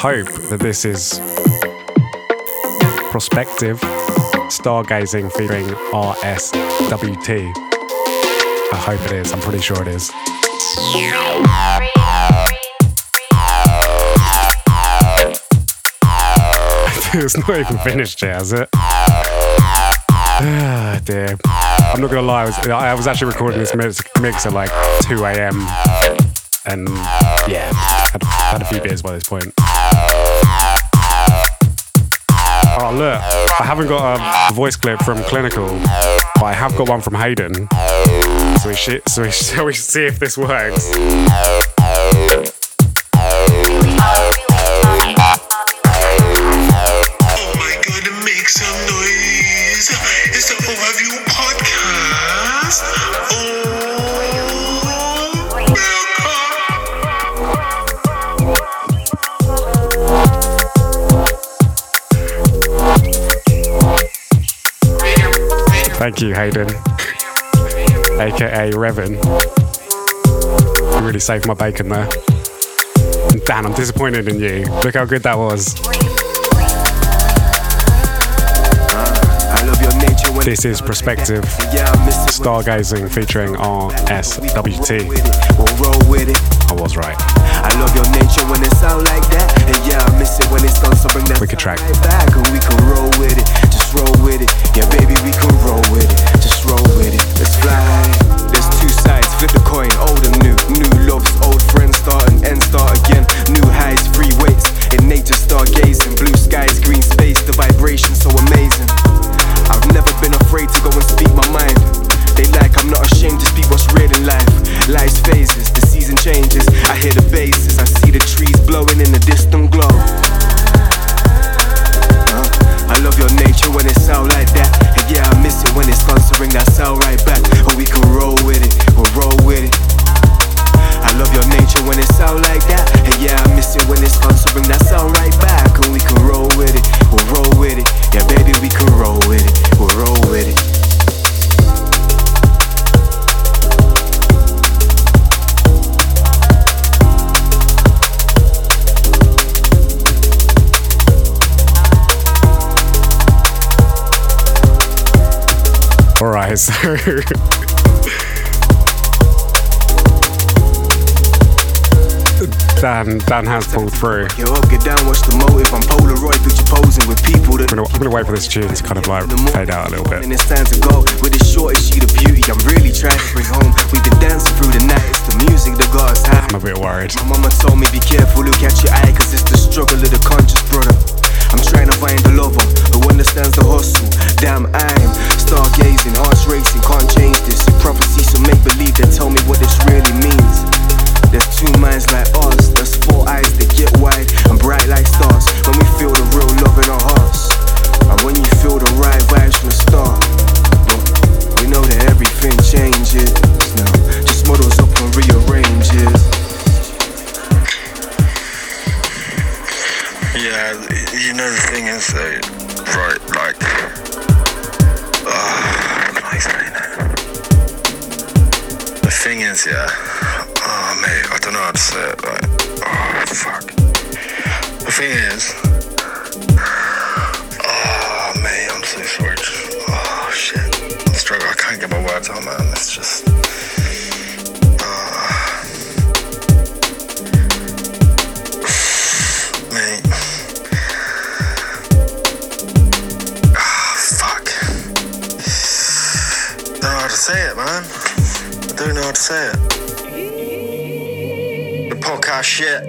Hope that this is Perspective stargazing featuring RSWT. I hope it is. I'm pretty sure it is. it's not even finished yet, is it? Ah, dear. I'm not gonna lie. I was, I was actually recording this mix, mix at like 2 a.m. and yeah, had, had a few beers by this point. Oh look, I haven't got a voice clip from Clinical, but I have got one from Hayden. So we should, so we, shall we see if this works? Thank you, Hayden, aka Revan. You really saved my bacon there. And Dan, I'm disappointed in you. Look how good that was. I love your nature when This is Perspective Yeah, I miss it when Stargazing featuring RSWT. We'll roll with it. I was right. I love your nature when it sound like that. And yeah, I miss it when it's done. So bring that Wicked sound track. back, and we can roll Dan, Dan has pulled through. Get up, get down, what's the motive? I'm Polaroid picture posing with people that I'm gonna, I'm gonna wait for this tune to kind of like fade out a little bit. And it's time to go with the shortest sheet of beauty. I'm really trying to bring home. We've been dancing through the night. It's the music that got us high. I'm a bit worried. My mama told me be careful, look at your eye, cause it's the struggle of the conscious brother. I'm trying to find a lover who understands the hustle. Damn, I'm stargazing, hearts racing, can't change this. Prophecy, so make believe, then tell me what this really means. There's two minds like us, there's four eyes that get wide and bright like stars. When we feel the real love in our hearts, and when you feel the right vibes from the start. We know that everything changes now, just models up and rearranges. Yeah, you know the thing is though, right, like, uh, how can I explain it? The thing is, yeah, oh mate, I don't know how to say it, like, oh fuck. The thing is, oh mate, I'm so sorry, oh shit, I'm struggling, I can't get my words out, man, it's just, To say it. The podcast shit.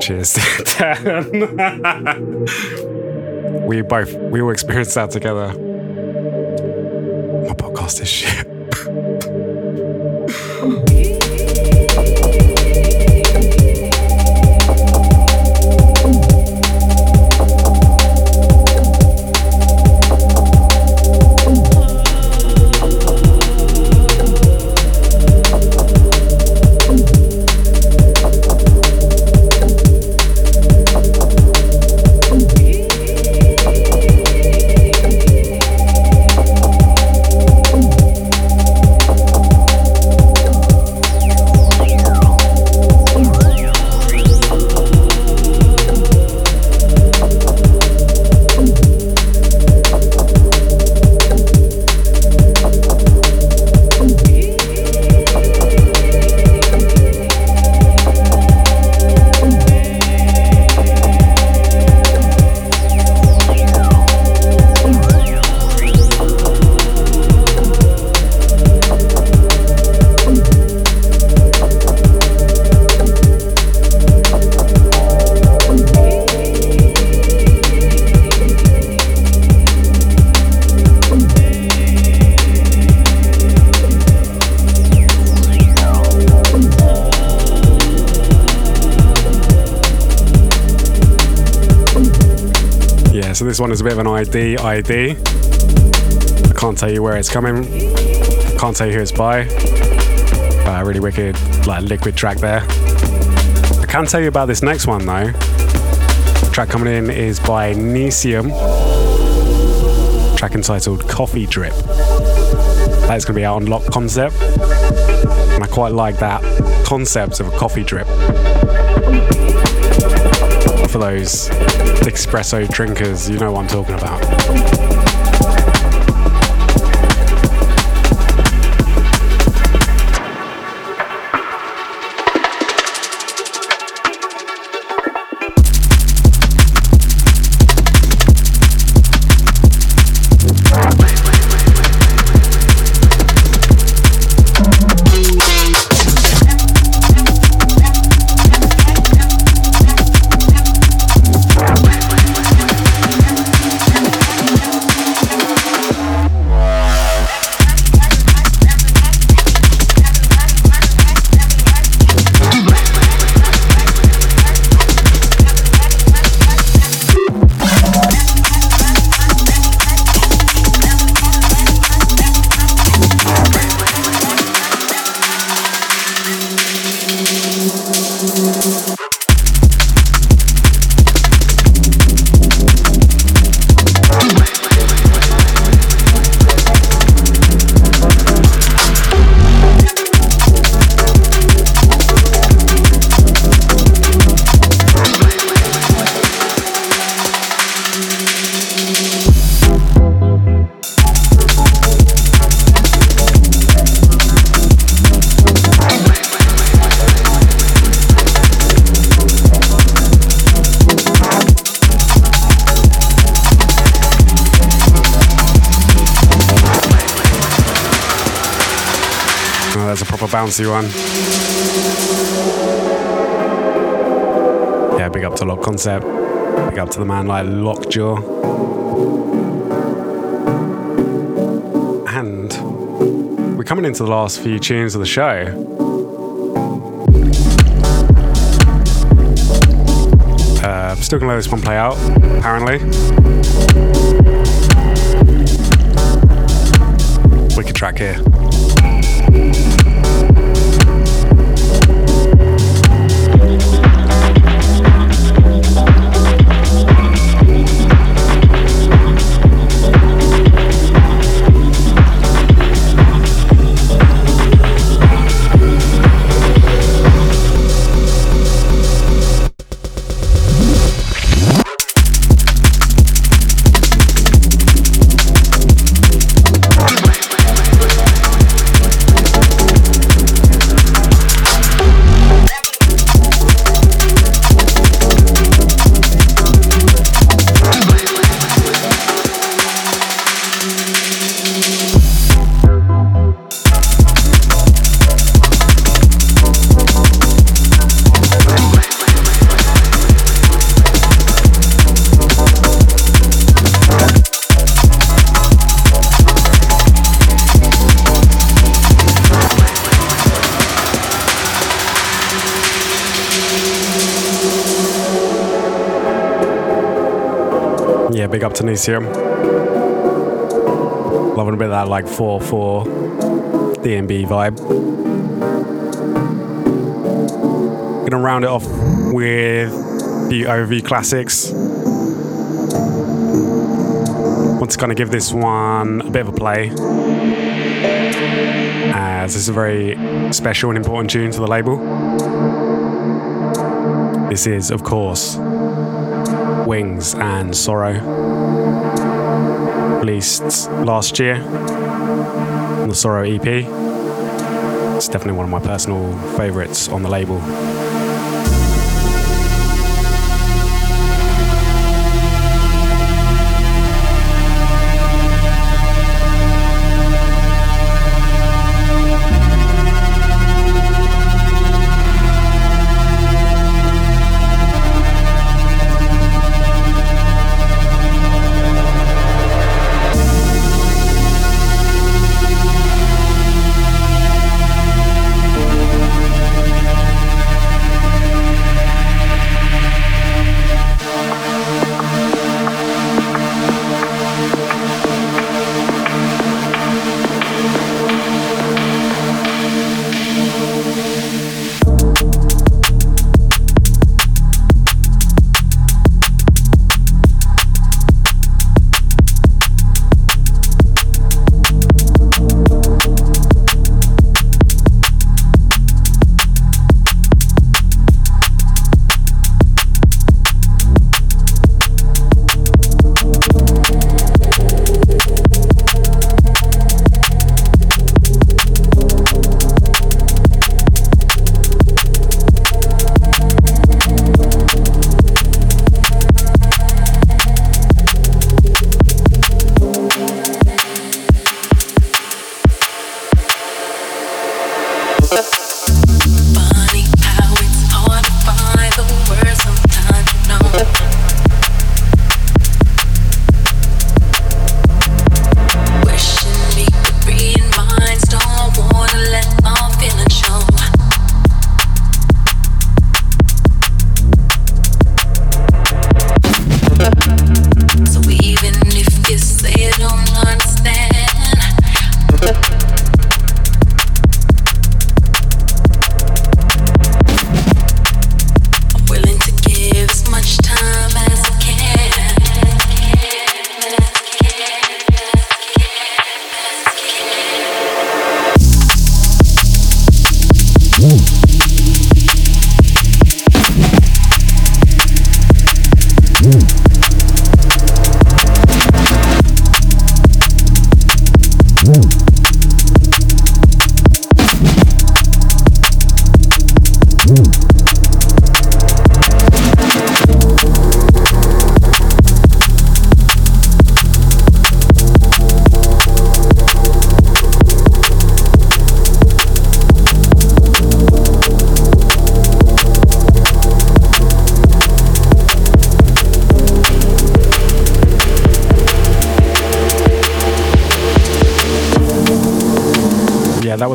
Cheers, Dan. we both we all experienced that together. One is a bit of an ID ID. I can't tell you where it's coming. Can't tell you who it's by. Uh, really wicked, like liquid track there. I can tell you about this next one though. The track coming in is by Nesium. Track entitled Coffee Drip. That's going to be our unlock Concept. And I quite like that concept of a coffee drip. For those espresso drinkers, you know what I'm talking about. Bouncy one. Yeah, big up to Lock Concept. Big up to the man like Lockjaw. And we're coming into the last few tunes of the show. Uh, still gonna let this one play out, apparently. Wicked track here. Yeah, big up to Nisium. Loving a bit of that like 4-4 DNB vibe. Gonna round it off with the OV classics. Want to kind of give this one a bit of a play. As this is a very special and important tune to the label. This is, of course, Wings and Sorrow. Released last year on the Sorrow EP. It's definitely one of my personal favourites on the label.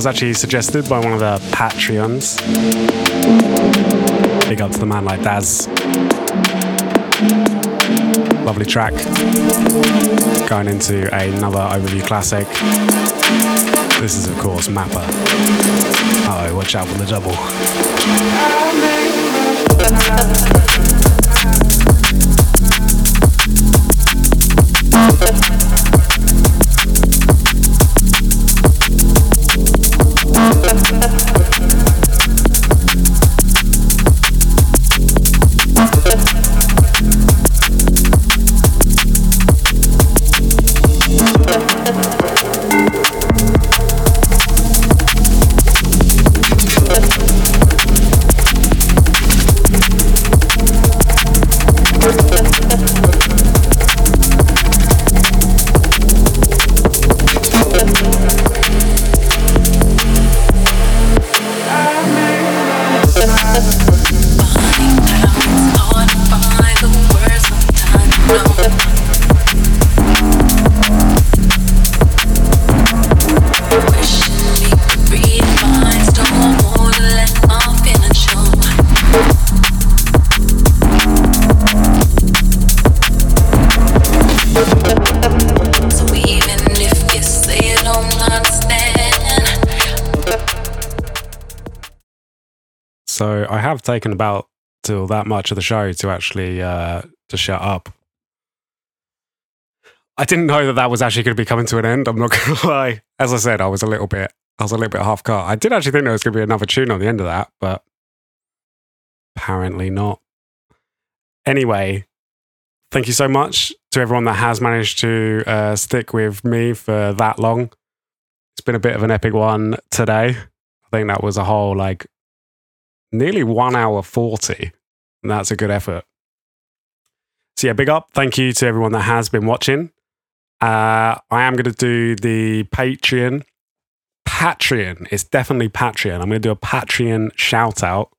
Actually suggested by one of the Patreons. Big up to the man like Daz. Lovely track. Going into another overview classic. This is, of course, Mapper. Oh, watch out for the double. So I have taken about till that much of the show to actually uh, to shut up. I didn't know that that was actually going to be coming to an end. I'm not going to lie. As I said, I was a little bit, I was a little bit half cut. I did actually think there was going to be another tune on the end of that, but apparently not. Anyway, thank you so much to everyone that has managed to uh, stick with me for that long. It's been a bit of an epic one today. I think that was a whole like nearly one hour 40. And that's a good effort. So, yeah, big up. Thank you to everyone that has been watching. Uh, I am going to do the Patreon. Patreon. It's definitely Patreon. I'm going to do a Patreon shout out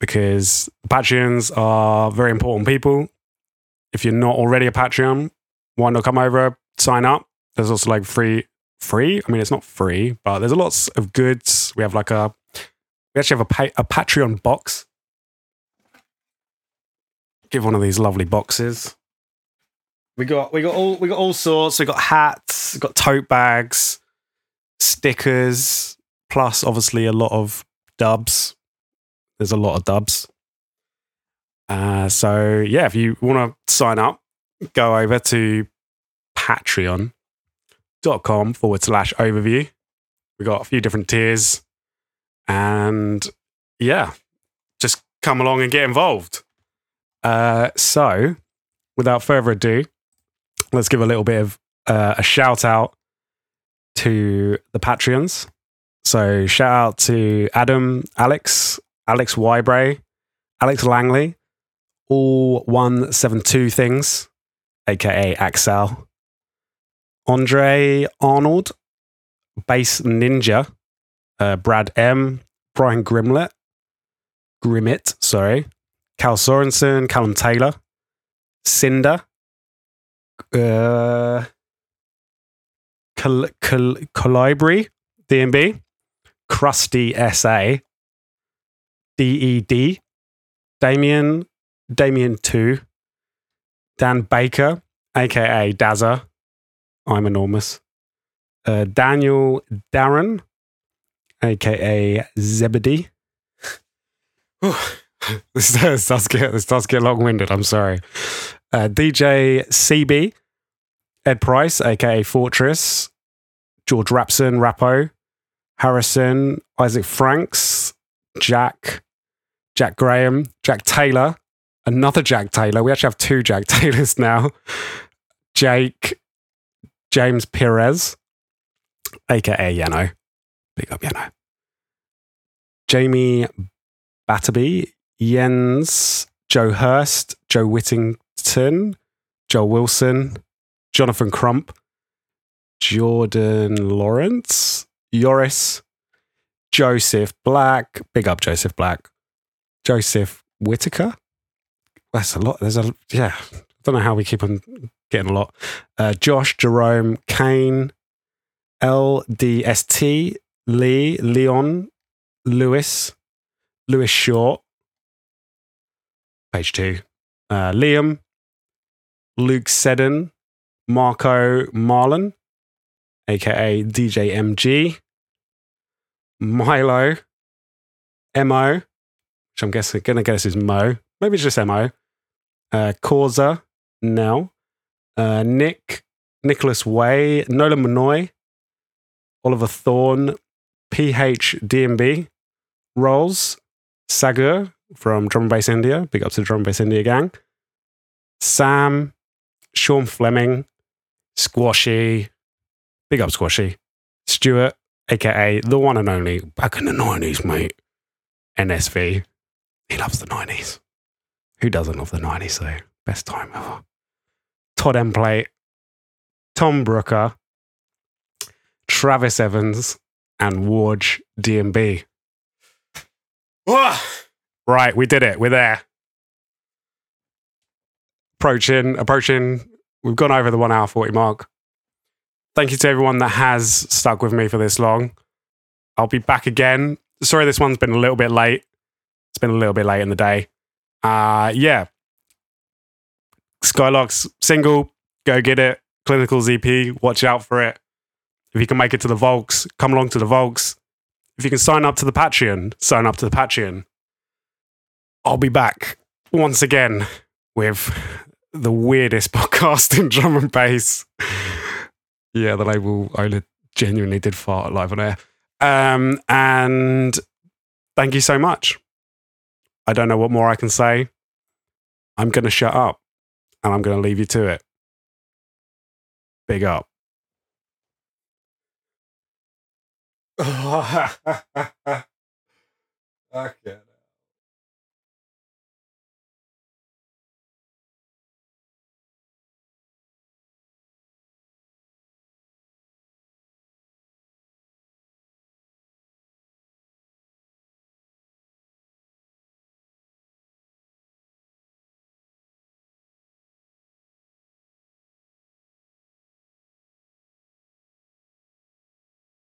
because Patreons are very important people. If you're not already a Patreon, why not come over, sign up? There's also like free, free. I mean, it's not free, but there's a lots of goods. We have like a we actually have a, pa- a Patreon box. Give one of these lovely boxes. We got we got all we got all sorts. We got hats, we got tote bags, stickers, plus obviously a lot of dubs. There's a lot of dubs. Uh, so yeah, if you want to sign up, go over to patreon.com forward slash overview. We got a few different tiers. And yeah, just come along and get involved. Uh, so, without further ado, let's give a little bit of uh, a shout out to the Patreons. So, shout out to Adam, Alex, Alex Wybray, Alex Langley, all 172 things, aka Axel, Andre Arnold, Bass Ninja, uh, Brad M, Brian Grimlet, Grimmett, sorry, Cal Sorensen, Callum Taylor, Cinder, uh, DMB, Krusty SA, DED, Damien, Damien 2, Dan Baker, aka Dazza, I'm enormous, uh, Daniel Darren, aka Zebedee. this, this does get this does get long winded. I'm sorry. Uh, DJ CB, Ed Price, aka Fortress, George Rapson, Rappo, Harrison, Isaac Franks, Jack, Jack Graham, Jack Taylor, another Jack Taylor. We actually have two Jack Taylors now. Jake, James Perez, aka Yano. Big up Yano. Jamie Batterby, Jens, Joe Hurst, Joe Whittington, Joel Wilson, Jonathan Crump, Jordan Lawrence, Yoris, Joseph Black, big up Joseph Black, Joseph Whitaker. That's a lot. There's a, yeah, I don't know how we keep on getting a lot. Uh, Josh, Jerome, Kane, LDST, Lee, Leon, Lewis, Lewis Short, page two, uh, Liam, Luke Seddon, Marco Marlon, aka DJ MG, Milo, Mo, which I'm guessing gonna guess is Mo, maybe it's just Mo, uh, Causa, uh, Nick, Nicholas Way, Nolan Manoy, Oliver Thorne, PH DMB, Rolls, Sagur from Drum and Bass India, big up to the Drum and Bass India gang, Sam, Sean Fleming, Squashy, big up Squashy, Stuart, aka the one and only back in the 90s, mate, NSV. He loves the 90s. Who doesn't love the 90s, though? Best time ever. Todd Emplate, Tom Brooker, Travis Evans, and Warge DMB. right, we did it. We're there. Approaching, approaching. We've gone over the one hour 40 mark. Thank you to everyone that has stuck with me for this long. I'll be back again. Sorry, this one's been a little bit late. It's been a little bit late in the day. Uh, yeah. Skylark's single, go get it. Clinical ZP, watch out for it. If you can make it to the Volks, come along to the Volks. If you can sign up to the Patreon, sign up to the Patreon. I'll be back once again with the weirdest podcast in drum and bass. yeah, the label owner genuinely did fart live on air. Um, and thank you so much. I don't know what more I can say. I'm going to shut up and I'm going to leave you to it. Big up. okay.